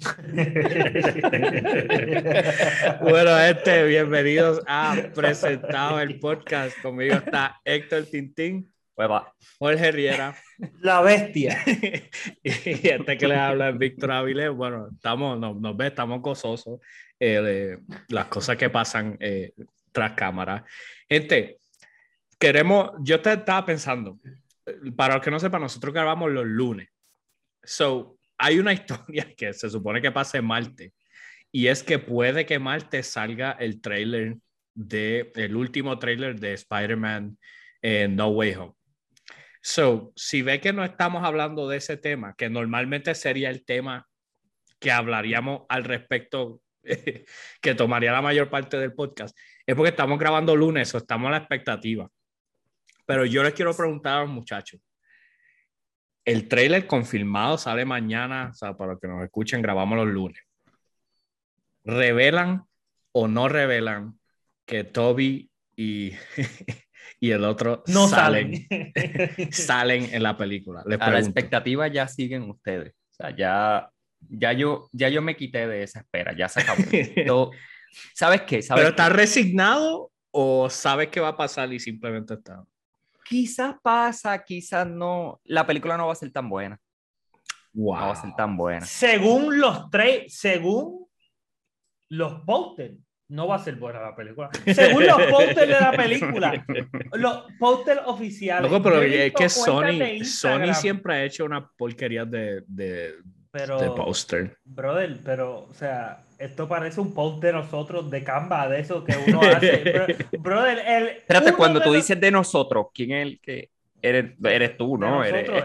bueno, este, bienvenidos a Presentado el Podcast. Conmigo está Héctor Tintín, Jorge Riera. La bestia. y este que le habla es Víctor Avilés. Bueno, estamos, nos, nos ve, estamos gozosos eh, de las cosas que pasan eh, tras cámara. Gente, queremos, yo te estaba pensando, para los que no sepan, nosotros grabamos los lunes. So, hay una historia que se supone que pase martes y es que puede que martes salga el trailer de el último trailer de Spider-Man en No Way Home. So, si ve que no estamos hablando de ese tema, que normalmente sería el tema que hablaríamos al respecto, que tomaría la mayor parte del podcast, es porque estamos grabando lunes o estamos a la expectativa. Pero yo les quiero preguntar a los muchachos, el trailer confirmado sale mañana, o sea, para los que nos escuchen, grabamos los lunes. ¿Revelan o no revelan que Toby y, y el otro no salen, salen. en la película? a la expectativa ya siguen ustedes. O sea, ya, ya, yo, ya yo me quité de esa espera, ya se acabó. ¿Sabes qué? ¿Sabes ¿Pero estás resignado o sabes qué va a pasar y simplemente está? Quizás pasa, quizás no. La película no va a ser tan buena. No va a ser tan buena. Según los tres, según los posters, no va a ser buena la película. Según los posters de la película, los posters oficiales. Loco, pero es que Sony, Sony siempre ha hecho una porquería de, de, pero, de póster. Brother, pero, o sea, esto parece un post de nosotros de Canva, de eso que uno hace. brother, el. Espérate, cuando tú dices de nosotros, ¿quién es el que.? Eres, eres tú, ¿no? Nosotros,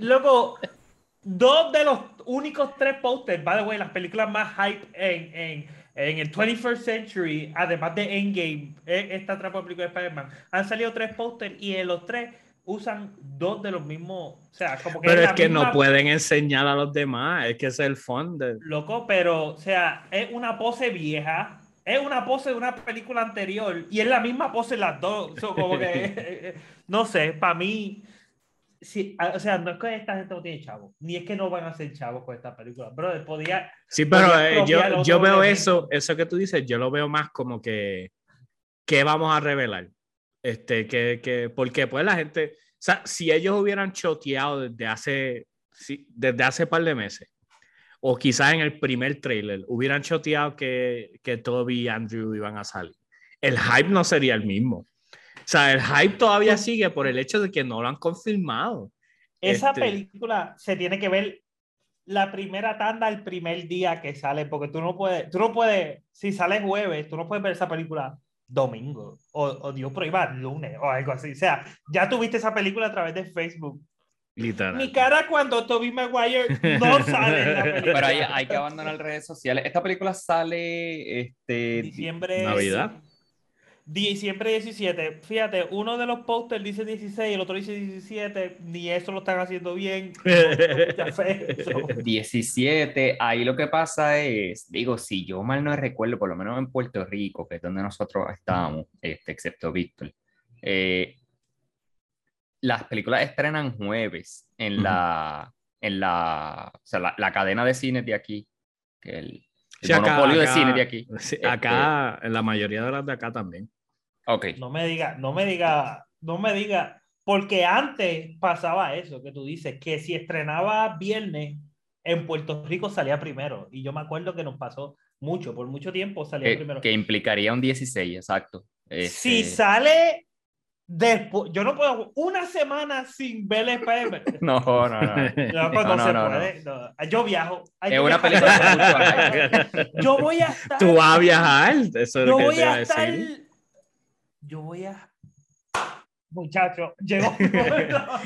Luego, dos de los únicos tres posters, by the way, las películas más hype en, en, en el 21st century, además de Endgame, e, esta otra película de Spider-Man, han salido tres posters y en los tres usan dos de los mismos, o sea, como que Pero es, que no pueden enseñar a los demás, es que es el fondo. Loco, pero, o sea, es una pose vieja, es una pose de una película anterior y es la misma pose las dos, como que, no sé, para mí, sí, o sea, no es que esta gente no tiene chavos, ni es que no van a ser chavos con esta película, brother, podía... Sí, pero eh, yo, yo veo eso, eso que tú dices, yo lo veo más como que, ¿qué vamos a revelar? Este, que, que, porque pues la gente, o sea, si ellos hubieran choteado desde hace, desde hace par de meses, o quizás en el primer trailer, hubieran choteado que, que Toby y Andrew iban a salir, el hype no sería el mismo. O sea, el hype todavía pues sigue por el hecho de que no lo han confirmado. Esa este película se tiene que ver la primera tanda el primer día que sale, porque tú no puedes, tú no puedes, si sale jueves, tú no puedes ver esa película domingo o, o Dios prohíba lunes o algo así. O sea, ya tuviste esa película a través de Facebook. Literal. Mi cara cuando Toby Maguire no sale en la película. Pero hay, hay que abandonar redes sociales. Esta película sale este diciembre. Navidad. Diciembre 17. Fíjate, uno de los posters dice 16, el otro dice 17. Ni eso lo están haciendo bien. 17. Ahí lo que pasa es, digo, si yo mal no recuerdo, por lo menos en Puerto Rico, que es donde nosotros estábamos, este, excepto Víctor, eh, las películas estrenan jueves en la, en la, o sea, la, la cadena de cine de aquí, que el, el monopolio de cine de aquí. Sí, acá, este, en la mayoría de las de acá también. Ok. No me diga, no me diga, no me diga, porque antes pasaba eso que tú dices, que si estrenaba viernes, en Puerto Rico salía primero. Y yo me acuerdo que nos pasó mucho, por mucho tiempo salía que, primero. Que implicaría un 16, exacto. Este... Si sale Después, yo no puedo una semana sin ver Spider-Man. No, no, no. No, pues no, no, se no, puede. No. Yo viajo. Es una película Yo voy a estar. Tú vas a viajar. Eso es yo lo que voy te a estar. Decir. Yo voy a. Muchacho, llegó.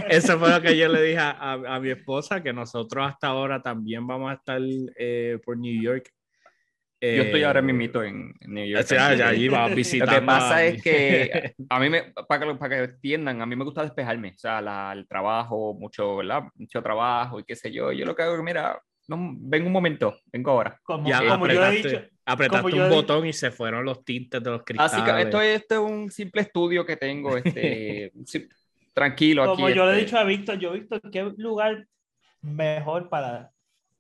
Eso fue lo que yo le dije a, a, mi esposa, que nosotros hasta ahora también vamos a estar eh, por New York yo estoy ahora mismo en New York. O sea, allí va a visitar. Lo que pasa es que a mí, me, para, que, para que entiendan, a mí me gusta despejarme. O sea, la, el trabajo, mucho, ¿verdad? Mucho trabajo y qué sé yo. Yo lo que hago es, mira, no, vengo un momento, vengo ahora. Como, ya, como yo he dicho. Apretaste un botón y se fueron los tintes de los cristales. Así que esto, esto es un simple estudio que tengo, este, tranquilo como aquí. yo este. le he dicho a Víctor, yo, Víctor, ¿qué lugar mejor para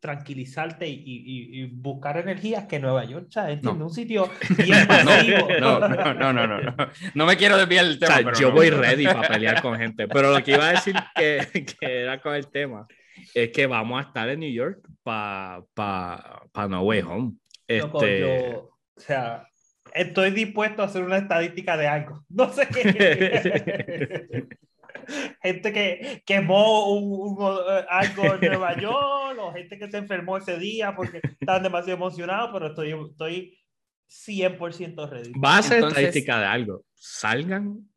tranquilizarte y, y- y buscar energías que Nueva York, ¿sabes? ¿Entiendes? Un sitio bien pasivo. No, no, no, no, no, no. No me quiero desviar del O tema. sea, pero yo no. voy ready para pelear con gente, pero lo que iba a decir que, que era con el tema es que vamos a estar en New York para pa, pa No Way Home. Loco, Este, yo, o sea, estoy dispuesto a hacer una estadística de algo. No sé qué. gente que quemó un, un, algo en Nueva York, o gente que se enfermó ese día porque estaban demasiado emocionados, pero estoy, estoy 100% ready. va a ser Entonces- estadística de algo. Salgan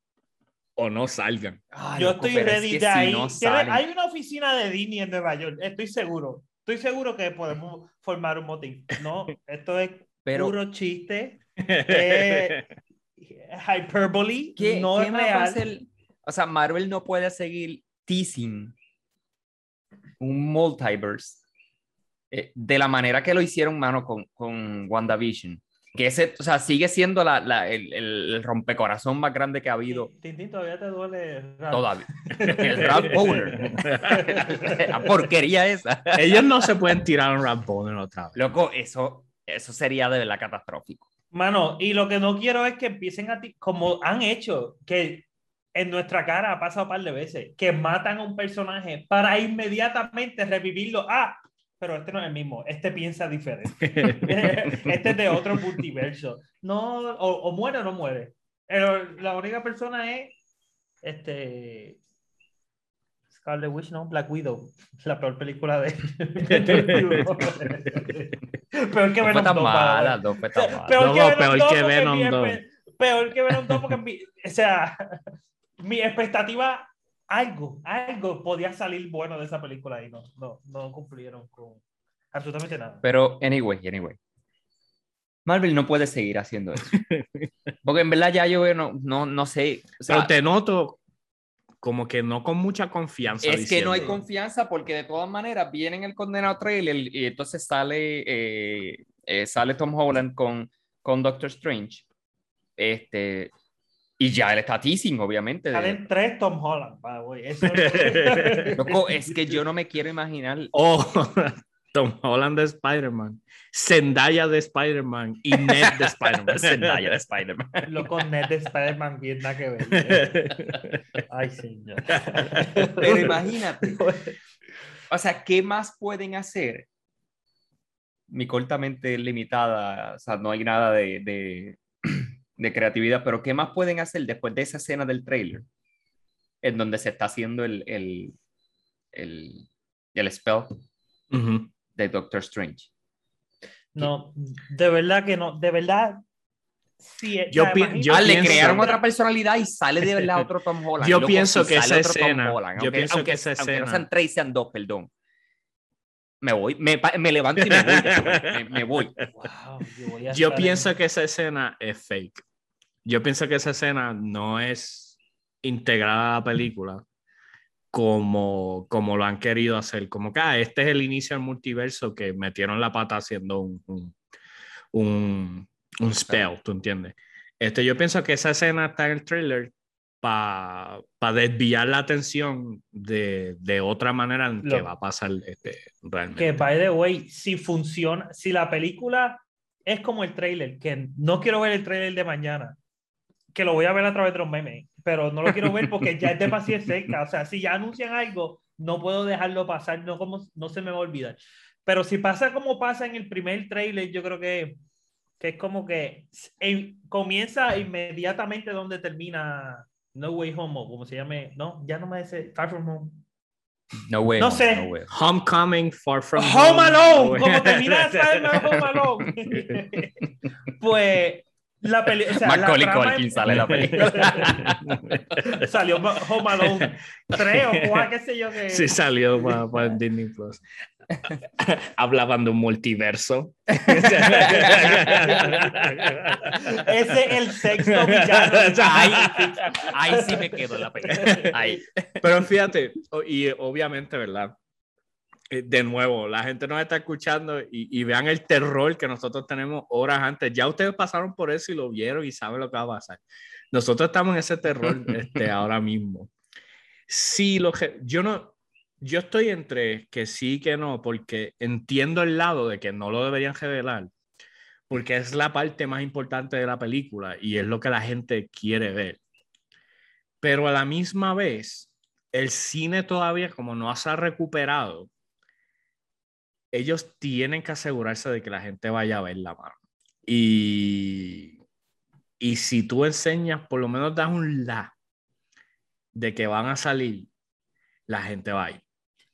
o no salgan. Ay, Yo loco, estoy es ready que de si ahí. no Tiene- salen- hay una oficina de Disney en Nueva York, estoy seguro. Estoy seguro que podemos formar un motín. No, esto es Pero- puro chiste. Eh, hyperbole, ¿Qué, no qué es más va a real. O sea, Marvel no puede seguir teasing un multiverse eh, de la manera que lo hicieron, mano, con, con WandaVision. Que ese, o sea, sigue siendo la, la- el, el, rompecorazón más grande que ha habido Tintín, todavía te duele. Ralph? todavía. El Ralph Boner. La porquería esa. Ellos no se pueden tirar un rap Boner otra vez. Loco, eso, eso sería de verdad catastrófico. Mano, y lo que no quiero es que empiecen a ti, como han hecho, que en nuestra cara ha pasado un par de veces, que matan a un personaje para inmediatamente revivirlo. Ah, pero este no es el mismo, este piensa diferente. este es de otro multiverso. No, o, o muere o no muere. Pero la única persona es este Scarlet Witch, no, Black Widow, la peor película de Peor que Venom tan 2, by the way. mala, no fue tan mala. Peor, que Venom peor 2 que porque Venom mi 2. espe- Peor que Venom 2 porque o sea, mi expectativa, algo, algo podía salir bueno de esa película y no, no, no cumplieron con absolutamente nada. Pero, anyway, anyway. Marvel no puede seguir haciendo eso. Porque en verdad ya yo no, no, no sé. o sea, Pero te noto como que no con mucha confianza. es que no hay diciendo- confianza porque de todas maneras viene el condenado trailer y entonces sale, eh, eh, sale Tom Holland con, con Doctor Strange. Este, y ya él está teasing, obviamente. de- Salen tres Tom Holland, by the way. Eso Loco, es que yo no me quiero imaginar. Oh, Tom Holland de Spider-Man, Zendaya de Spider-Man y Ned de Spider-Man. Zendaya de Spider-Man. Loco, Ned de Spider-Man, bien nada que ver. Ay, señor. Pero imagínate. O sea, ¿qué más pueden hacer? Mi cortamente limitada, o sea, no hay nada de, de, de creatividad, pero ¿qué más pueden hacer después de esa escena del trailer? En donde se está haciendo el, el, el, el spell Ujú. de Doctor Strange. No, de verdad que no, de verdad. Sí, Yo pi- yo ah, le pienso- crearon otra personalidad y sale de verdad otro Tom Holland. Yo Loco, pienso que esa escena- Holland, yo aunque- pienso que aunque- esa aunque no escena- sean tres, sean dos, perdón. Me voy, me, me levanto y me voy. me, me voy. Wow, yo voy Yo estar en- pienso que esa escena es fake. Yo pienso que esa escena no es integrada a la película como, como lo han querido hacer. Como que ah, este es el inicio del multiverso que metieron la pata haciendo un, un, un, un spell, ¿tú entiendes? Este, yo pienso que esa escena está en el trailer para desviar la atención de, de otra manera en que Lo- va a pasar este, realmente. Que, by the way, si funciona, si la película es como el trailer, que no quiero ver el trailer de mañana, que lo voy a ver a través de los memes, pero no lo quiero ver porque ya es demasiado cerca. O sea, si ya anuncian algo, no puedo dejarlo pasar, no, como, no se me va a olvidar. Pero si pasa como pasa en el primer trailer, yo creo que, que es como que en- comienza inmediatamente donde termina No Way Home, o como se llame, no, ya no me dice Far From Home. No way. No sé. No way. Homecoming, Far From Home Alone, Home. como termina Home Alone. pues la película, o sea, Macaulay la trama Culkin sale en la película. Salió Home Alone 3 o 4, qué sé yo que Sí, salió para, Disney Plus. Hablaban de un multiverso. ese es el sexto villano. Ahí, ahí sí me quedo en la película. Ahí. Pero fíjate, y obviamente, ¿verdad? Eh, De nuevo, la gente nos está escuchando y, y vean el terror que nosotros tenemos horas antes. Ya ustedes pasaron por eso y lo vieron y saben lo que va a pasar. Nosotros estamos en ese terror este, ahora mismo. Sí, lo que yo no, yo estoy entre que sí y que no, porque entiendo el lado de que no lo deberían revelar, porque es la parte más importante de la película y es lo que la gente quiere ver. Pero a la misma vez, el cine todavía, como no se ha recuperado, ellos tienen que asegurarse de que la gente vaya a ver la mano. Y, y si tú enseñas, por lo menos das un la de que van a salir, la gente va a.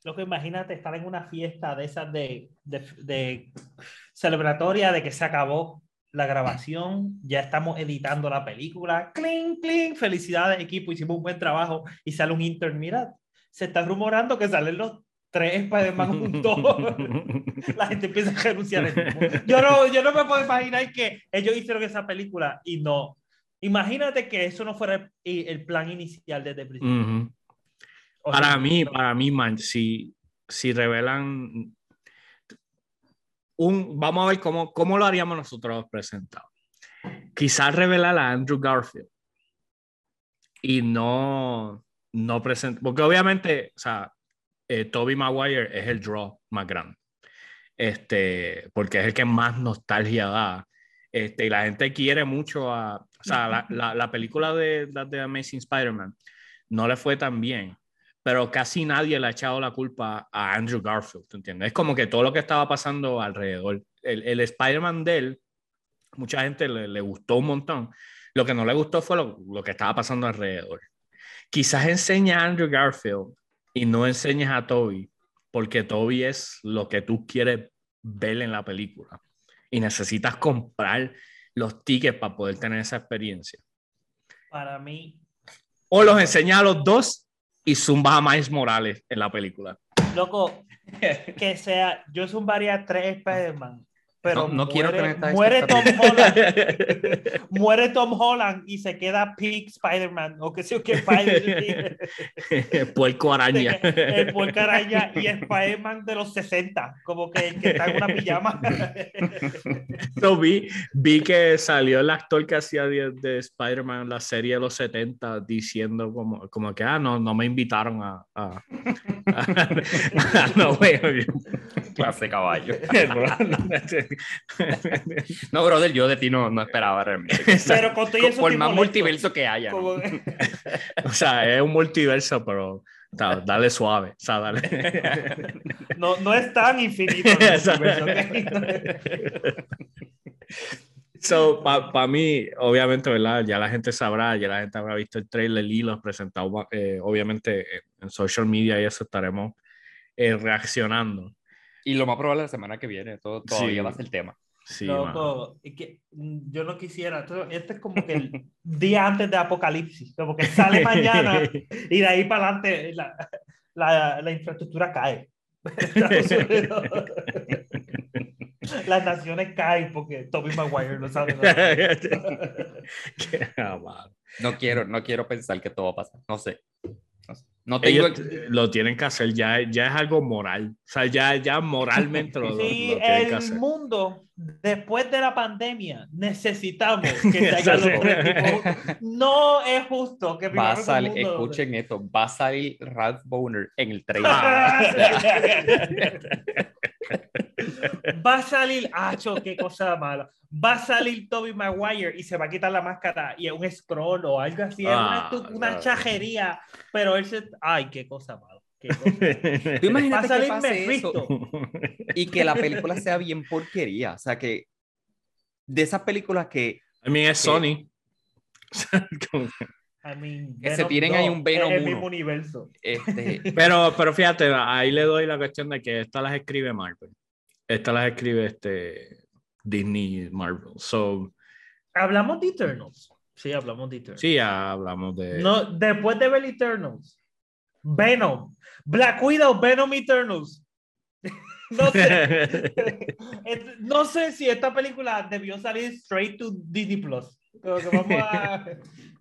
Lo que imagínate estar en una fiesta de esas de, de, celebratoria de que se acabó la grabación, ya estamos editando la película, cling, cling, felicidades equipo, hicimos un buen trabajo y sale un intern, mira, se está rumorando que salen los tres Spider-Man juntos, la gente empieza a renunciar. Yo no, yo no me puedo imaginar que ellos hicieron esa película y no. Imagínate que eso no fuera el, el plan inicial desde el principio. Uh -huh. O Para sea, mí, para mí, man, si, si revelan un, vamos a ver cómo, cómo lo haríamos nosotros presentados. Quizás revelar a Andrew Garfield y no, no presentar, porque obviamente, o sea, eh, Toby Maguire es el draw más grande, este, porque es el que más nostalgia da, este, y la gente quiere mucho a, o sea, la, la, la película de, de, de Amazing Spider-Man no le fue tan bien, pero casi nadie le ha echado la culpa a Andrew Garfield, ¿te entiendes? Es como que todo lo que estaba pasando alrededor, el, el Spider-Man de él, mucha gente le, le, gustó un montón, lo que no le gustó fue lo, lo, que estaba pasando alrededor. Quizás enseña a Andrew Garfield y no enseñes a Toby, porque Toby es lo que tú quieres ver en la película y necesitas comprar los tickets para poder tener esa experiencia. Para mí. O los enseña a los dos y zumba a Miles Morales en la película. Loco, que sea, yo zumbaría tres Spider-Man. Pero no, no muere, quiero tener muere Tom Holland. muere Tom Holland y se queda Pig Spider-Man. O que sé que Spider Puerco araña. El puerco araña y Spider-Man de los 60. Como que el que está en una pijama. so, vi, vi que salió el actor que hacía de, de Spider-Man en la serie de los 70 diciendo como, como que, ah, no, no me invitaron a... a, a no, Clase caballo. no, brother, yo de ti no, no esperaba realmente. Pero con todo eso Por más multiverso que haya. ¿no? o sea, es un multiverso, pero da, dale suave. O sea, dale. no, no es tan infinito. So, para pa mí, obviamente, ¿verdad? Ya la gente sabrá, ya la gente habrá visto el trailer y los presentado, eh, obviamente, en social media y eso estaremos eh, reaccionando. Y lo más probable la semana que viene, todo, todavía sí. va a ser el tema. Sí, Loco, que yo no quisiera, este es como que el día antes de Apocalipsis, como que sale mañana y de ahí para adelante la, la, la infraestructura cae. Las naciones caen porque Toby Maguire no sabe nada. no quiero, no quiero pensar que todo va a pasar, no sé. No tengo... Ellos lo tienen que hacer, ya, ya es algo moral. O sea, ya, ya moralmente lo, sí, lo tienen el que hacer. mundo, después de la pandemia, necesitamos que se hagan los. No es justo que va a salir, escuchen donde... esto, va a salir Ralph Boner en el trailer. va a salir, acho, qué cosa mala. Va a salir Toby Maguire y se va a quitar la máscara y es un scroll o algo así, Ah, es una, una claro. chajería, pero él se, ay, qué cosa mala. Qué cosa. Tú imagínate Va a que salir pase eso y que la película sea bien porquería, o sea que de esas películas que I mean, es Sony. I mean, Que se tiren ahí un Venom el uno. mismo universo. este, pero, pero fíjate, ahí le doy la cuestión de que estas las escribe Marvel. Estas las escribe este Disney Marvel. So, ¿Hablamos de Eternals? Sí, hablamos de Eternals. sí, ya hablamos de. No, después de ver Eternals, Venom, Black Widow, Venom Eternals. no sé. no sé si esta película debió salir straight to Disney Plus. Pero que vamos a,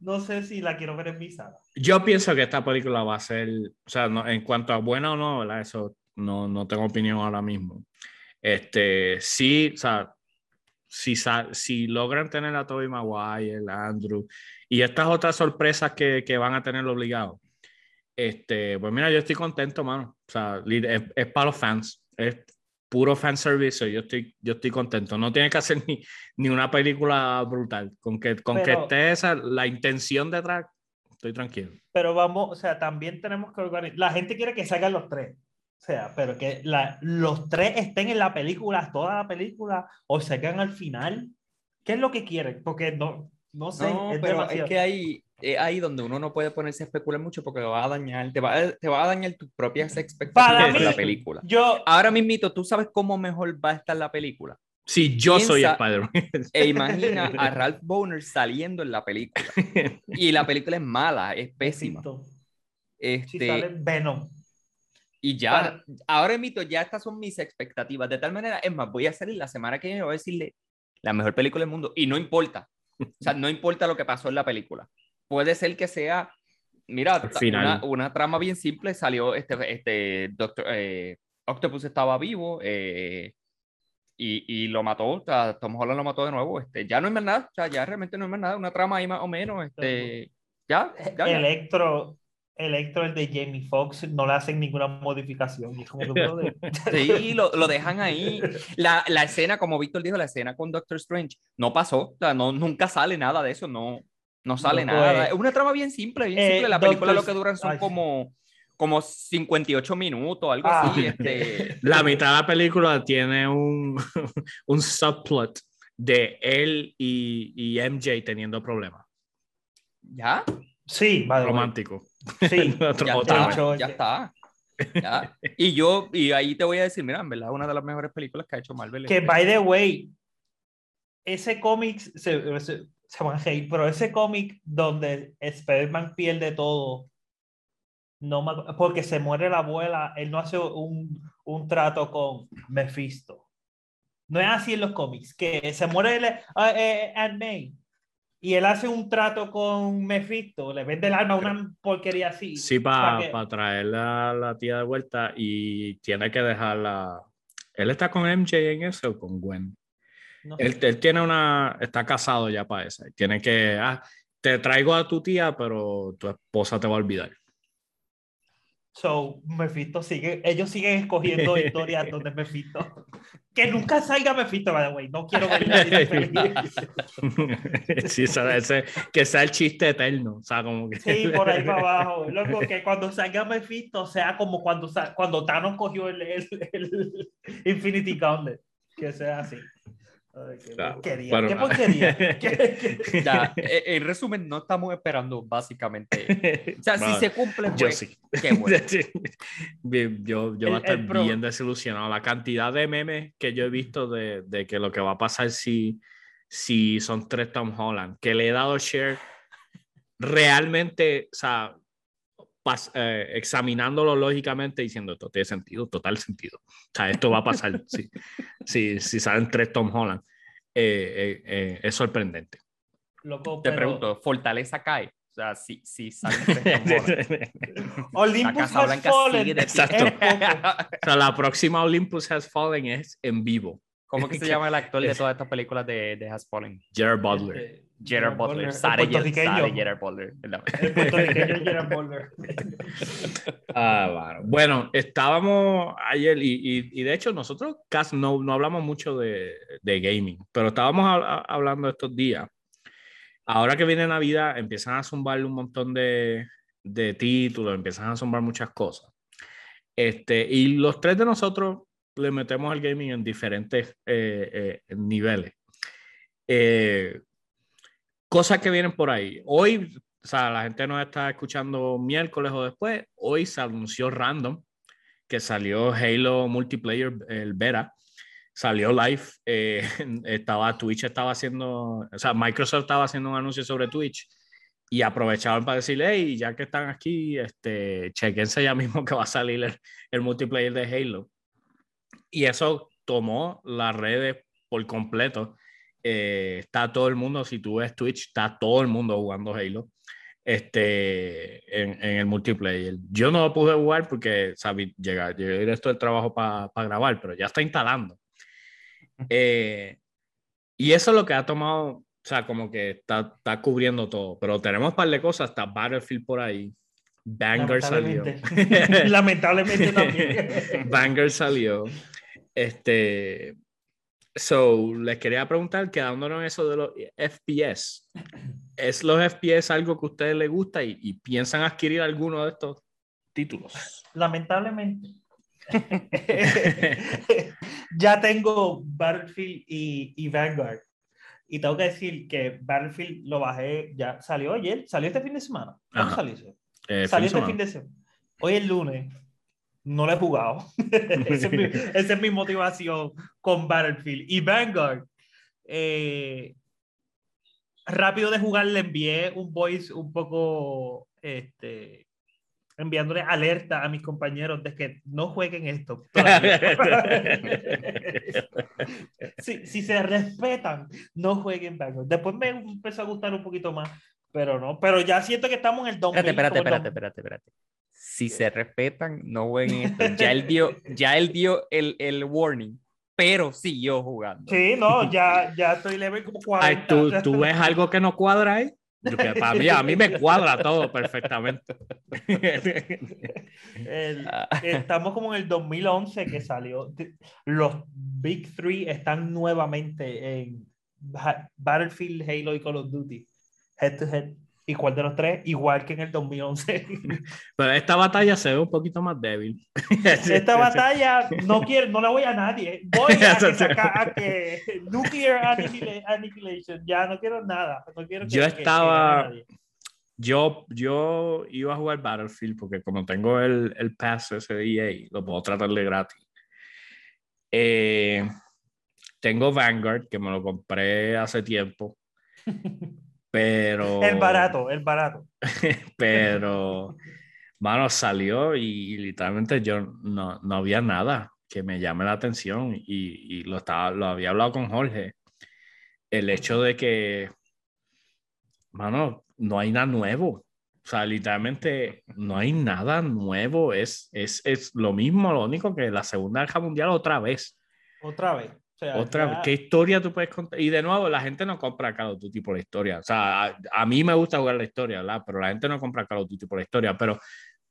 no sé si la quiero ver en mi sala. Yo pienso que esta película va a ser, o sea, no, en cuanto a buena o no, ¿verdad? Eso no, no tengo opinión ahora mismo. Este, sí, o sea, si, si logran tener a Tobey Maguire, a Andrew y estas otras sorpresas que, que van a tener obligado, Este, pues mira, yo estoy contento, mano. O sea, es, es para los fans. Es puro fan service. Yo estoy, yo estoy contento. No tiene que hacer ni, ni una película brutal. Con que, con que esté esa, la intención detrás, estoy tranquilo. Pero vamos, o sea, también tenemos que organizar. La gente quiere que salgan los tres. O sea, pero que la, los tres estén en la película, toda la película, o salgan al final. ¿Qué es lo que quieren? Porque no, no sé. No, pero es que hay, es ahí donde uno no puede ponerse a especular mucho porque va a dañar, te va a, te va a dañar tus propias expectativas de la película. Yo, Ahora mismito, ¿tú sabes cómo mejor va a estar la película? Sí, yo soy Spider-Man. E imagina a Ralph Boner saliendo en la película. Y la película es mala, es pésima. Este, si sale Venom. Y ya, ahora mito, ya estas son mis expectativas. De tal manera, es más, voy a salir la semana que viene voy a decirle la mejor película del mundo. Y no importa. O sea, no importa lo que pasó en la película. Puede ser que sea, mira, una, una, trama bien simple. Salió este, este Doctor, eh, Octopus estaba vivo. Eh, y, y, lo mató, o sea, Tom Holland lo mató de nuevo, este, ya no hay más nada, o sea, ya realmente no hay más nada, una trama ahí más o menos, este, ya, ya, Electro, Electro, el de Jamie Foxx, no le hacen ninguna modificación. sí, lo, lo, dejan ahí. La, la, escena, como Víctor dijo, la escena con Doctor Strange, no pasó, o sea, no, nunca sale nada de eso, no, no sale nada. Es una trama bien simple, bien simple. La película lo que duran son como como 58 minutos, algo así. Ah. Este... La mitad de la película tiene un, un subplot de él y, y MJ teniendo problemas. ¿Ya? Sí, vale, romántico. Sí, ya, está, ya está. Ya. Y yo, y ahí te voy a decir, mira, en verdad, una de las mejores películas que ha hecho Marvel. Que, by the way, ese cómic, se, se, se van a reír, pero ese cómic donde Spider-Man pierde todo no porque se muere la abuela, él no hace un, un trato con Mephisto. No es así en los cómics, que se muere el, uh, May y él hace un trato con Mephisto, le vende el alma una porquería así. Sí, para pa traer a la tía de vuelta y tiene que dejarla. ¿Él está con MJ en eso o con Gwen? él, él, tiene una. Está casado ya para esa. Tiene que. Ah, te traigo a tu tía, pero tu esposa te va a olvidar. So, Mephisto sigue, ellos siguen escogiendo historias donde Mephisto. Que nunca salga Mephisto, by the way. No quiero ver Sí, ese, que sea el chiste eterno. O sea, como que... Sí, por ahí para abajo. Loco, que cuando salga Mephisto sea como cuando, cuando Thanos cogió el, el, el Infinity Gauntlet. Que sea así. ¿Qué, porquería? ¿Qué porquería? Ya, e, en resumen, no estamos esperando básicamente. O sea, si se cumple, pues, yo sí. Qué bueno. yo, yo voy a estar bien desilusionado. La cantidad de memes que yo he visto de, de, que lo que va a pasar si, si son tres Tom Holland, que le he dado share realmente, o sea, eh, examinándolo lógicamente, diciendo esto tiene sentido, total sentido. O sea, esto va a pasar si, si, si, salen tres Tom Holland. Eh, eh, es sorprendente. Te pregunto, ¿Fortaleza cae? O sea, si, si salen tres Tom Olympus has fallen. Exacto. o sea, la próxima Olympus has fallen es en vivo. ¿Cómo que se llama el actor de todas estas películas de, de Has Fallen? Gerard Butler. Gerard Butler. Sare Gerard Butler. El puertorriqueño Gerard Butler. Ah, bueno. bueno, estábamos ayer y, y, de hecho nosotros casi no, no hablamos mucho de, de gaming, pero estábamos hablando estos días. Ahora que viene Navidad, empiezan a zumbar un montón de, de títulos, empiezan a zumbar muchas cosas. Este, y los tres de nosotros le metemos al gaming en diferentes eh, eh, niveles. Eh, cosas que vienen por ahí. Hoy, o sea, la gente nos está escuchando miércoles o después. Hoy se anunció random que salió Halo Multiplayer, el beta. Salió live, eh, estaba Twitch, estaba haciendo, o sea, Microsoft estaba haciendo un anuncio sobre Twitch y aprovechaban para decirle, hey, ya que están aquí, este, chequense ya mismo que va a salir el, el multiplayer de Halo. Y eso tomó las redes por completo eh, está todo el mundo, si tú ves Twitch, está todo el mundo jugando Halo este, en, en el multiplayer. Yo no lo pude jugar porque sabí, llegar, llegué directo del trabajo para grabar, pero ya está instalando. Eh, y eso es lo que ha tomado, o sea, como que está, está cubriendo todo. Pero tenemos un par de cosas, está Battlefield por ahí, Banger salió. Lamentablemente, Lamentablemente también. Banger salió. Este, so, les quería preguntar, quedándonos en eso de los FPS, ¿es los FPS algo que a ustedes les gusta y, y piensan adquirir alguno de estos títulos? Lamentablemente. ya tengo Battlefield y, y, Vanguard. Y tengo que decir que Battlefield lo bajé, ya salió ayer, salió este fin de semana. ¿Cuándo salió? Eh, salió fin este fin de semana. Hoy es lunes. No lo he jugado. esa, es mi, esa es mi motivación con Battlefield. Y Vanguard. Eh, rápido de jugar le envié un voice un poco este, enviándole alerta a mis compañeros de que no jueguen esto. si, si, se respetan, no jueguen Vanguard. Después me empezó a gustar un poquito más, pero no. Pero ya siento que estamos en el 2000. Espérate, espérate, espérate, espérate, espérate. Si se respetan, no jueguen esto. Ya él dio, ya él dio el, el warning pero siguió jugando. Sí, no, ya, ya estoy level como 40. Ay, ¿tú, ¿tú ves algo que no cuadra ahí? Porque para mí, a mí me cuadra todo perfectamente. El, estamos como en el 2011 que salió. Los Big Three están nuevamente en Battlefield, Halo y Call of Duty. Head to head. ¿Y cuál de los tres? Igual que en el 2011. Pero esta batalla se ve un poquito más débil. Esta batalla no quiero, no la voy a nadie. Voy a que, saca, a que Nuclear Annihilation. Ya no quiero nada. No quiero que, yo estaba. yo, yo iba a jugar Battlefield porque como tengo el, el pass ese de EA, lo puedo tratar de gratis. Eh, tengo Vanguard, que me lo compré hace tiempo. Pero. El barato, el barato. pero, mano, salió y, literalmente yo no, no, había nada que me llame la atención y, y, lo, estaba, lo había hablado con Jorge. El hecho de que, mano, no hay nada nuevo. O sea, literalmente no hay nada nuevo. Es, es, es lo mismo, lo único que la Segunda Guerra Mundial otra vez. Otra vez. Otra, ¿qué historia tú puedes contar? Y de nuevo, la gente no compra Call of Duty por la historia. O sea, a, mí me gusta jugar la historia, ¿verdad? Pero la gente no compra Call of Duty por la historia. Pero,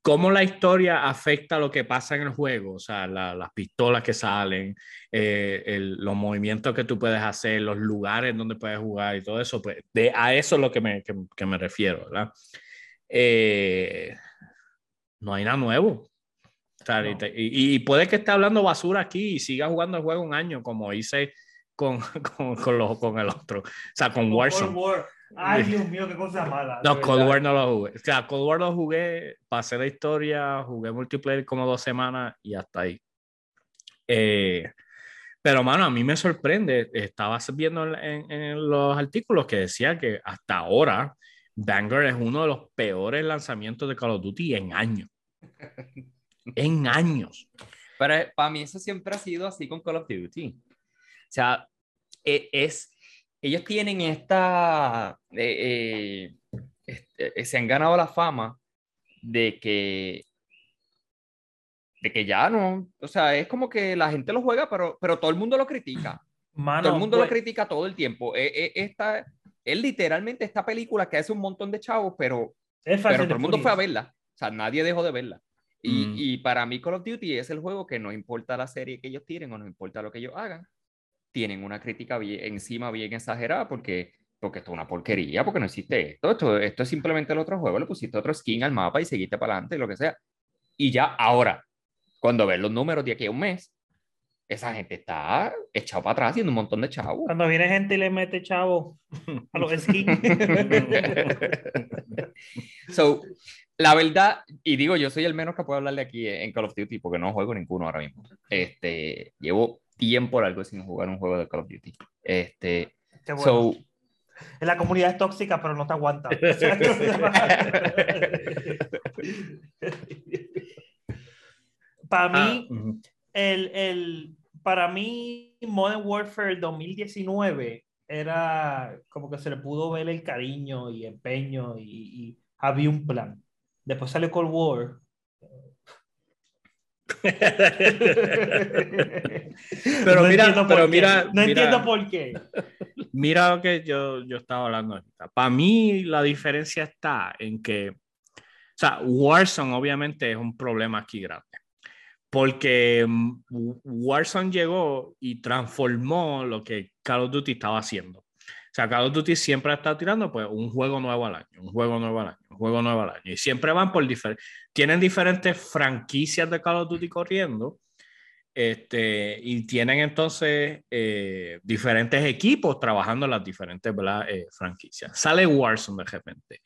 ¿cómo la historia afecta lo que pasa en el juego? O sea, las pistolas que salen, eh, el, los movimientos que tú puedes hacer, los lugares donde puedes jugar y todo eso. Pues, de, a eso es lo que me, que, que me refiero, ¿verdad? Eh, no hay nada nuevo. Y, puede que esté hablando basura aquí y siga jugando el juego un año, como hice con, con, con, con el otro. O sea, con Warzone. War. Ay, Dios mío, qué cosa mala. No, Cold War no lo jugué. O sea, Cold War lo jugué, pasé la historia, jugué multiplayer como dos semanas y hasta ahí. Eh, pero, mano, a mí me sorprende. Estaba viendo en, en, los artículos que decía que hasta ahora Banger es uno de los peores lanzamientos de Call of Duty en años en años. Pero eh, para mí eso siempre ha sido así con Call of Duty. O sea, e, es, ellos tienen esta, eh, eh, se han ganado la fama de que, de que ya no, o sea, es como que la gente lo juega, pero, pero todo el mundo lo critica. todo el mundo lo pues critica todo el tiempo. esta, es literalmente esta película que hace un montón de chavos, pero, pero todo el mundo fue a verla. O sea, nadie dejó de verla. Y, mm. y, para mí Call of Duty es el juego que no importa la serie que ellos tiren o no importa lo que ellos hagan, tienen una crítica bien, encima bien exagerada porque, porque esto es una porquería, porque no existe esto, esto, esto es simplemente el otro juego, le pusiste otro skin al mapa y seguiste para adelante, lo que sea. Y ya ahora, cuando ves los números de aquí a un mes, esa gente está echado para atrás haciendo un montón de chavos. Cuando viene gente y le mete chavo a los skins. so, la verdad, y digo, yo soy el menos que puedo hablarle aquí en Call of Duty porque no juego ninguno ahora mismo. Este, llevo tiempo largo sin jugar un juego de Call of Duty. Este, so, la comunidad es tóxica, pero no te aguanta. para mí, ah, el, el, para mí, Modern Warfare 2019 era como que se le pudo ver el cariño y empeño y, y había un plan. Después salió Cold War. pero mira, pero mira, no entiendo por qué. Mira lo que yo, yo estaba hablando ahorita. Para mí la diferencia está en que O sea, Warzone obviamente es un problema aquí grande. Porque mm, Warzone llegó y transformó lo que Call of Duty estaba haciendo. Sea, Call of Duty siempre ha estado tirando pues un juego nuevo al año, un juego nuevo al año, un juego nuevo al año. Y siempre van por diferentes, tienen diferentes franquicias de Call of Duty corriendo. Este, y tienen entonces eh, diferentes equipos trabajando en las diferentes eh, franquicias. Sale Warzone de repente,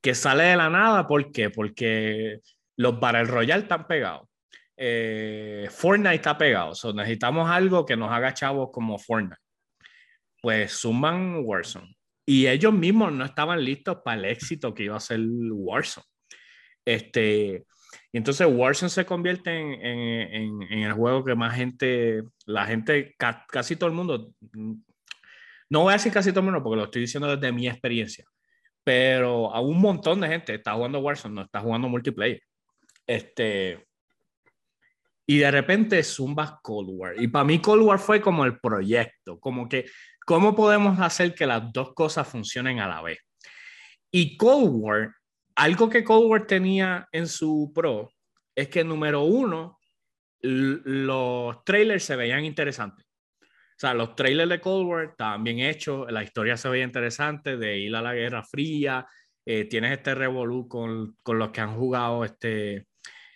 que sale de la nada, ¿por qué? Porque los Battle Royale están pegados. Eh, Fortnite está pegado, so necesitamos algo que nos haga chavos como Fortnite pues suman Warzone. Y ellos mismos no estaban listos para el éxito que iba a ser Warzone. Este, y entonces Warzone se convierte en, en, en, el juego que más gente, la gente, casi todo el mundo, no voy a decir casi todo el mundo porque lo estoy diciendo desde mi experiencia, pero a un montón de gente está jugando Warzone, no está jugando multiplayer. Este, y de repente zumba Cold War. Y para mí Cold War fue como el proyecto, como que ¿Cómo podemos hacer que las dos cosas funcionen a la vez? Y Cold War, algo que Cold War tenía en su pro, es que número uno, los trailers se veían interesantes. O sea, los trailers de Cold War estaban bien hechos, la historia se veía interesante, de ir a la Guerra Fría, eh, tienes este revolú con, con, los que han jugado este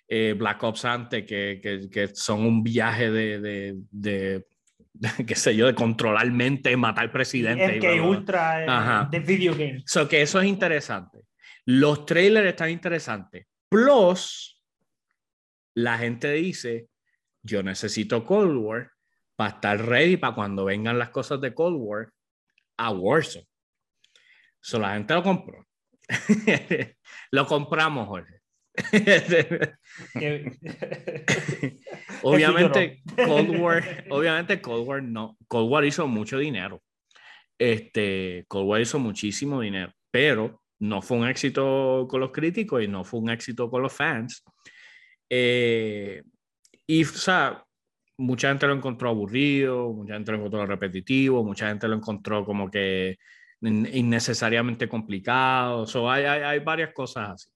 eh, Black Ops antes, que, que, son un viaje de, de qué sé yo, de controlar mente, matar presidente. Que ultra de video games. So que eso es interesante. Los trailers están interesantes. Plus, la gente dice, yo necesito Cold War para estar ready para cuando vengan las cosas de Cold War a Warzone. So la gente lo compró. lo compramos, Jorge. obviamente, Cold War, obviamente Cold War no, Cold War hizo mucho dinero. Este, Cold War hizo muchísimo dinero, pero no fue un éxito con los críticos y no fue un éxito con los fans. Eh, y, o sea, mucha gente lo encontró aburrido, mucha gente lo encontró repetitivo, mucha gente lo encontró como que innecesariamente complicado. So, hay, hay, hay varias cosas así.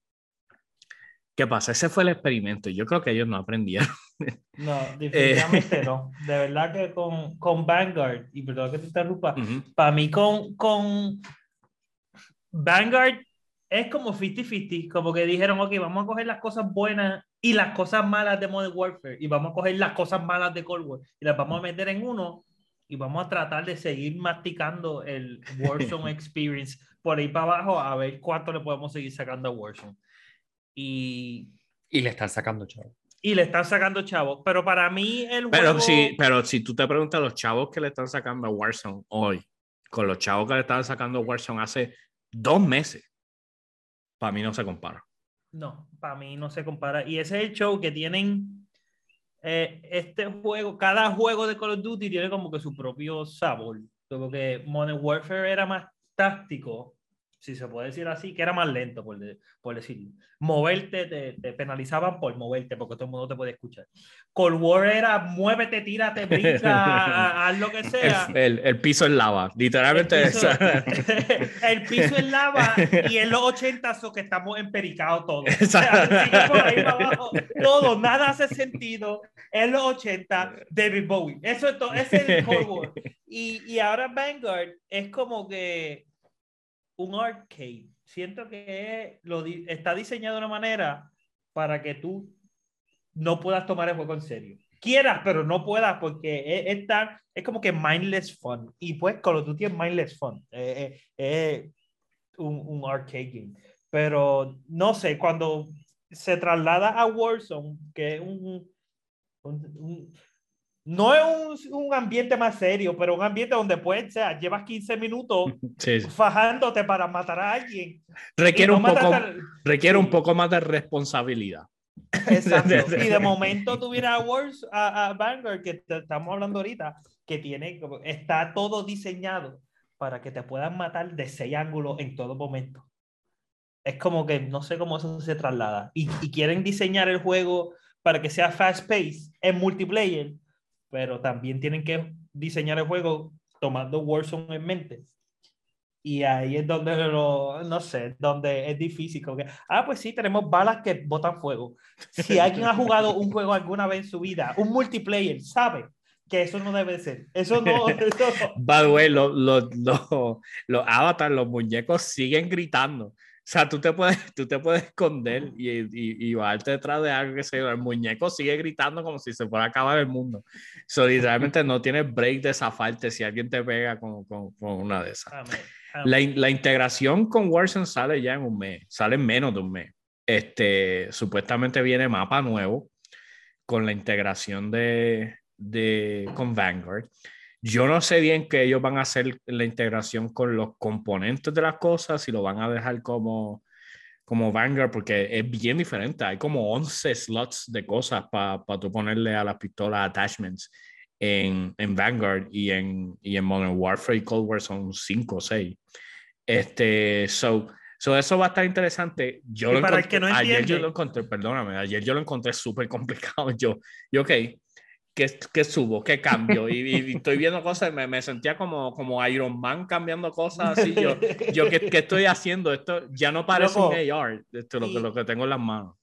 ¿Qué pasa? Ese fue el experimento. Yo creo que ellos no aprendieron. No, definitivamente no. De verdad que con, con Vanguard, y perdón que te interrumpa, para mí con, con Vanguard es como 50-50, como que dijeron, ok, vamos a coger las cosas buenas y las cosas malas de Modern Warfare, y vamos a coger las cosas malas de Cold War, y las vamos a meter en uno, y vamos a tratar de seguir masticando el Warzone Experience por ahí para abajo, a ver cuánto le podemos seguir sacando a Warzone. Y, y le están sacando chavos. Y le están sacando chavos. Pero para mí el pero Si, pero si tú te preguntas los chavos que le están sacando a Warzone hoy, con los chavos que le estaban sacando a Warzone hace dos meses, para mí no se compara. No, para mí no se compara. Y ese es el show que tienen eh, este juego, cada juego de Call of Duty tiene como que su propio sabor. Como que Modern Warfare era más táctico si se puede decir así, que era más lento, por, por decirlo. Moverte, te, penalizaban por moverte, porque todo el mundo te puede escuchar. Cold War era muévete, tírate, brinca, haz lo que sea. El, el, piso en lava, literalmente. El piso, el piso en lava y en los 80 so que estamos empericados todos. todo, nada hace sentido. En los 80, David Bowie. Eso es todo, ese es el Cold War. Y, y ahora Vanguard es como que un arcade. Siento que lo está diseñado de una manera para que tú no puedas tomar el juego en serio. Quieras, pero no puedas porque es, es, como que mindless fun. Y pues Call of Duty es mindless fun. Es un, un arcade game. Pero no sé, cuando se traslada a Warzone, que es un, no es un, un, ambiente más serio, pero un ambiente donde puedes, o sea, llevas 15 minutos fajándote para matar a alguien. Requiere, un, poco, requiere un poco más de responsabilidad. Exacto. y de momento tú vienes a, Wars, a, a Vanguard, que estamos hablando ahorita, que tiene, está todo diseñado para que te puedan matar de seis ángulos en todo momento. Es como que no sé cómo eso se traslada. Y, y quieren diseñar el juego para que sea fast pace en multiplayer pero también tienen que diseñar el juego tomando Warzone en mente. Y ahí es donde no, no sé, donde es difícil. Como que, ah, pues sí, tenemos balas que botan fuego. Si alguien ha jugado un juego alguna vez en su vida, un multiplayer, sabe que eso no debe ser. Eso no. Eso no. By the way, los los los- los avatars, los muñecos siguen gritando. O sea, tú te puedes, tú te puedes esconder y, y, y bajarte detrás de algo que se El muñeco sigue gritando como si se fuera a acabar el mundo. So, literalmente no tienes break de zafarte si alguien te pega con, con, con una de esas. Amén, amén. La, in- la integración con Warzone sale ya en un mes, sale en menos de un mes. Este, supuestamente viene mapa nuevo con la integración de, de con Vanguard. Yo no sé bien que ellos van a hacer la integración con los componentes de las cosas, si lo van a dejar como, como Vanguard, porque es bien diferente. Hay como 11 slots de cosas para tú ponerle a las pistolas attachments en, en Vanguard y en, y en Modern Warfare y Cold War son 5 o 6. Este, so, so eso va a estar interesante. Yo Y lo para el encontré- que no ayer yo entiende- lo encontré, perdóname, ayer yo lo encontré súper complicado. Yo, yo, ok, ¿qué, qué subo? ¿Qué cambio? Y, y- estoy viendo cosas, me, me sentía como, como Iron Man cambiando cosas así. Yo, yo ¿qué, qué estoy haciendo? Esto ya no parece Loco, un AR, esto, lo, que, y- lo que tengo en las manos.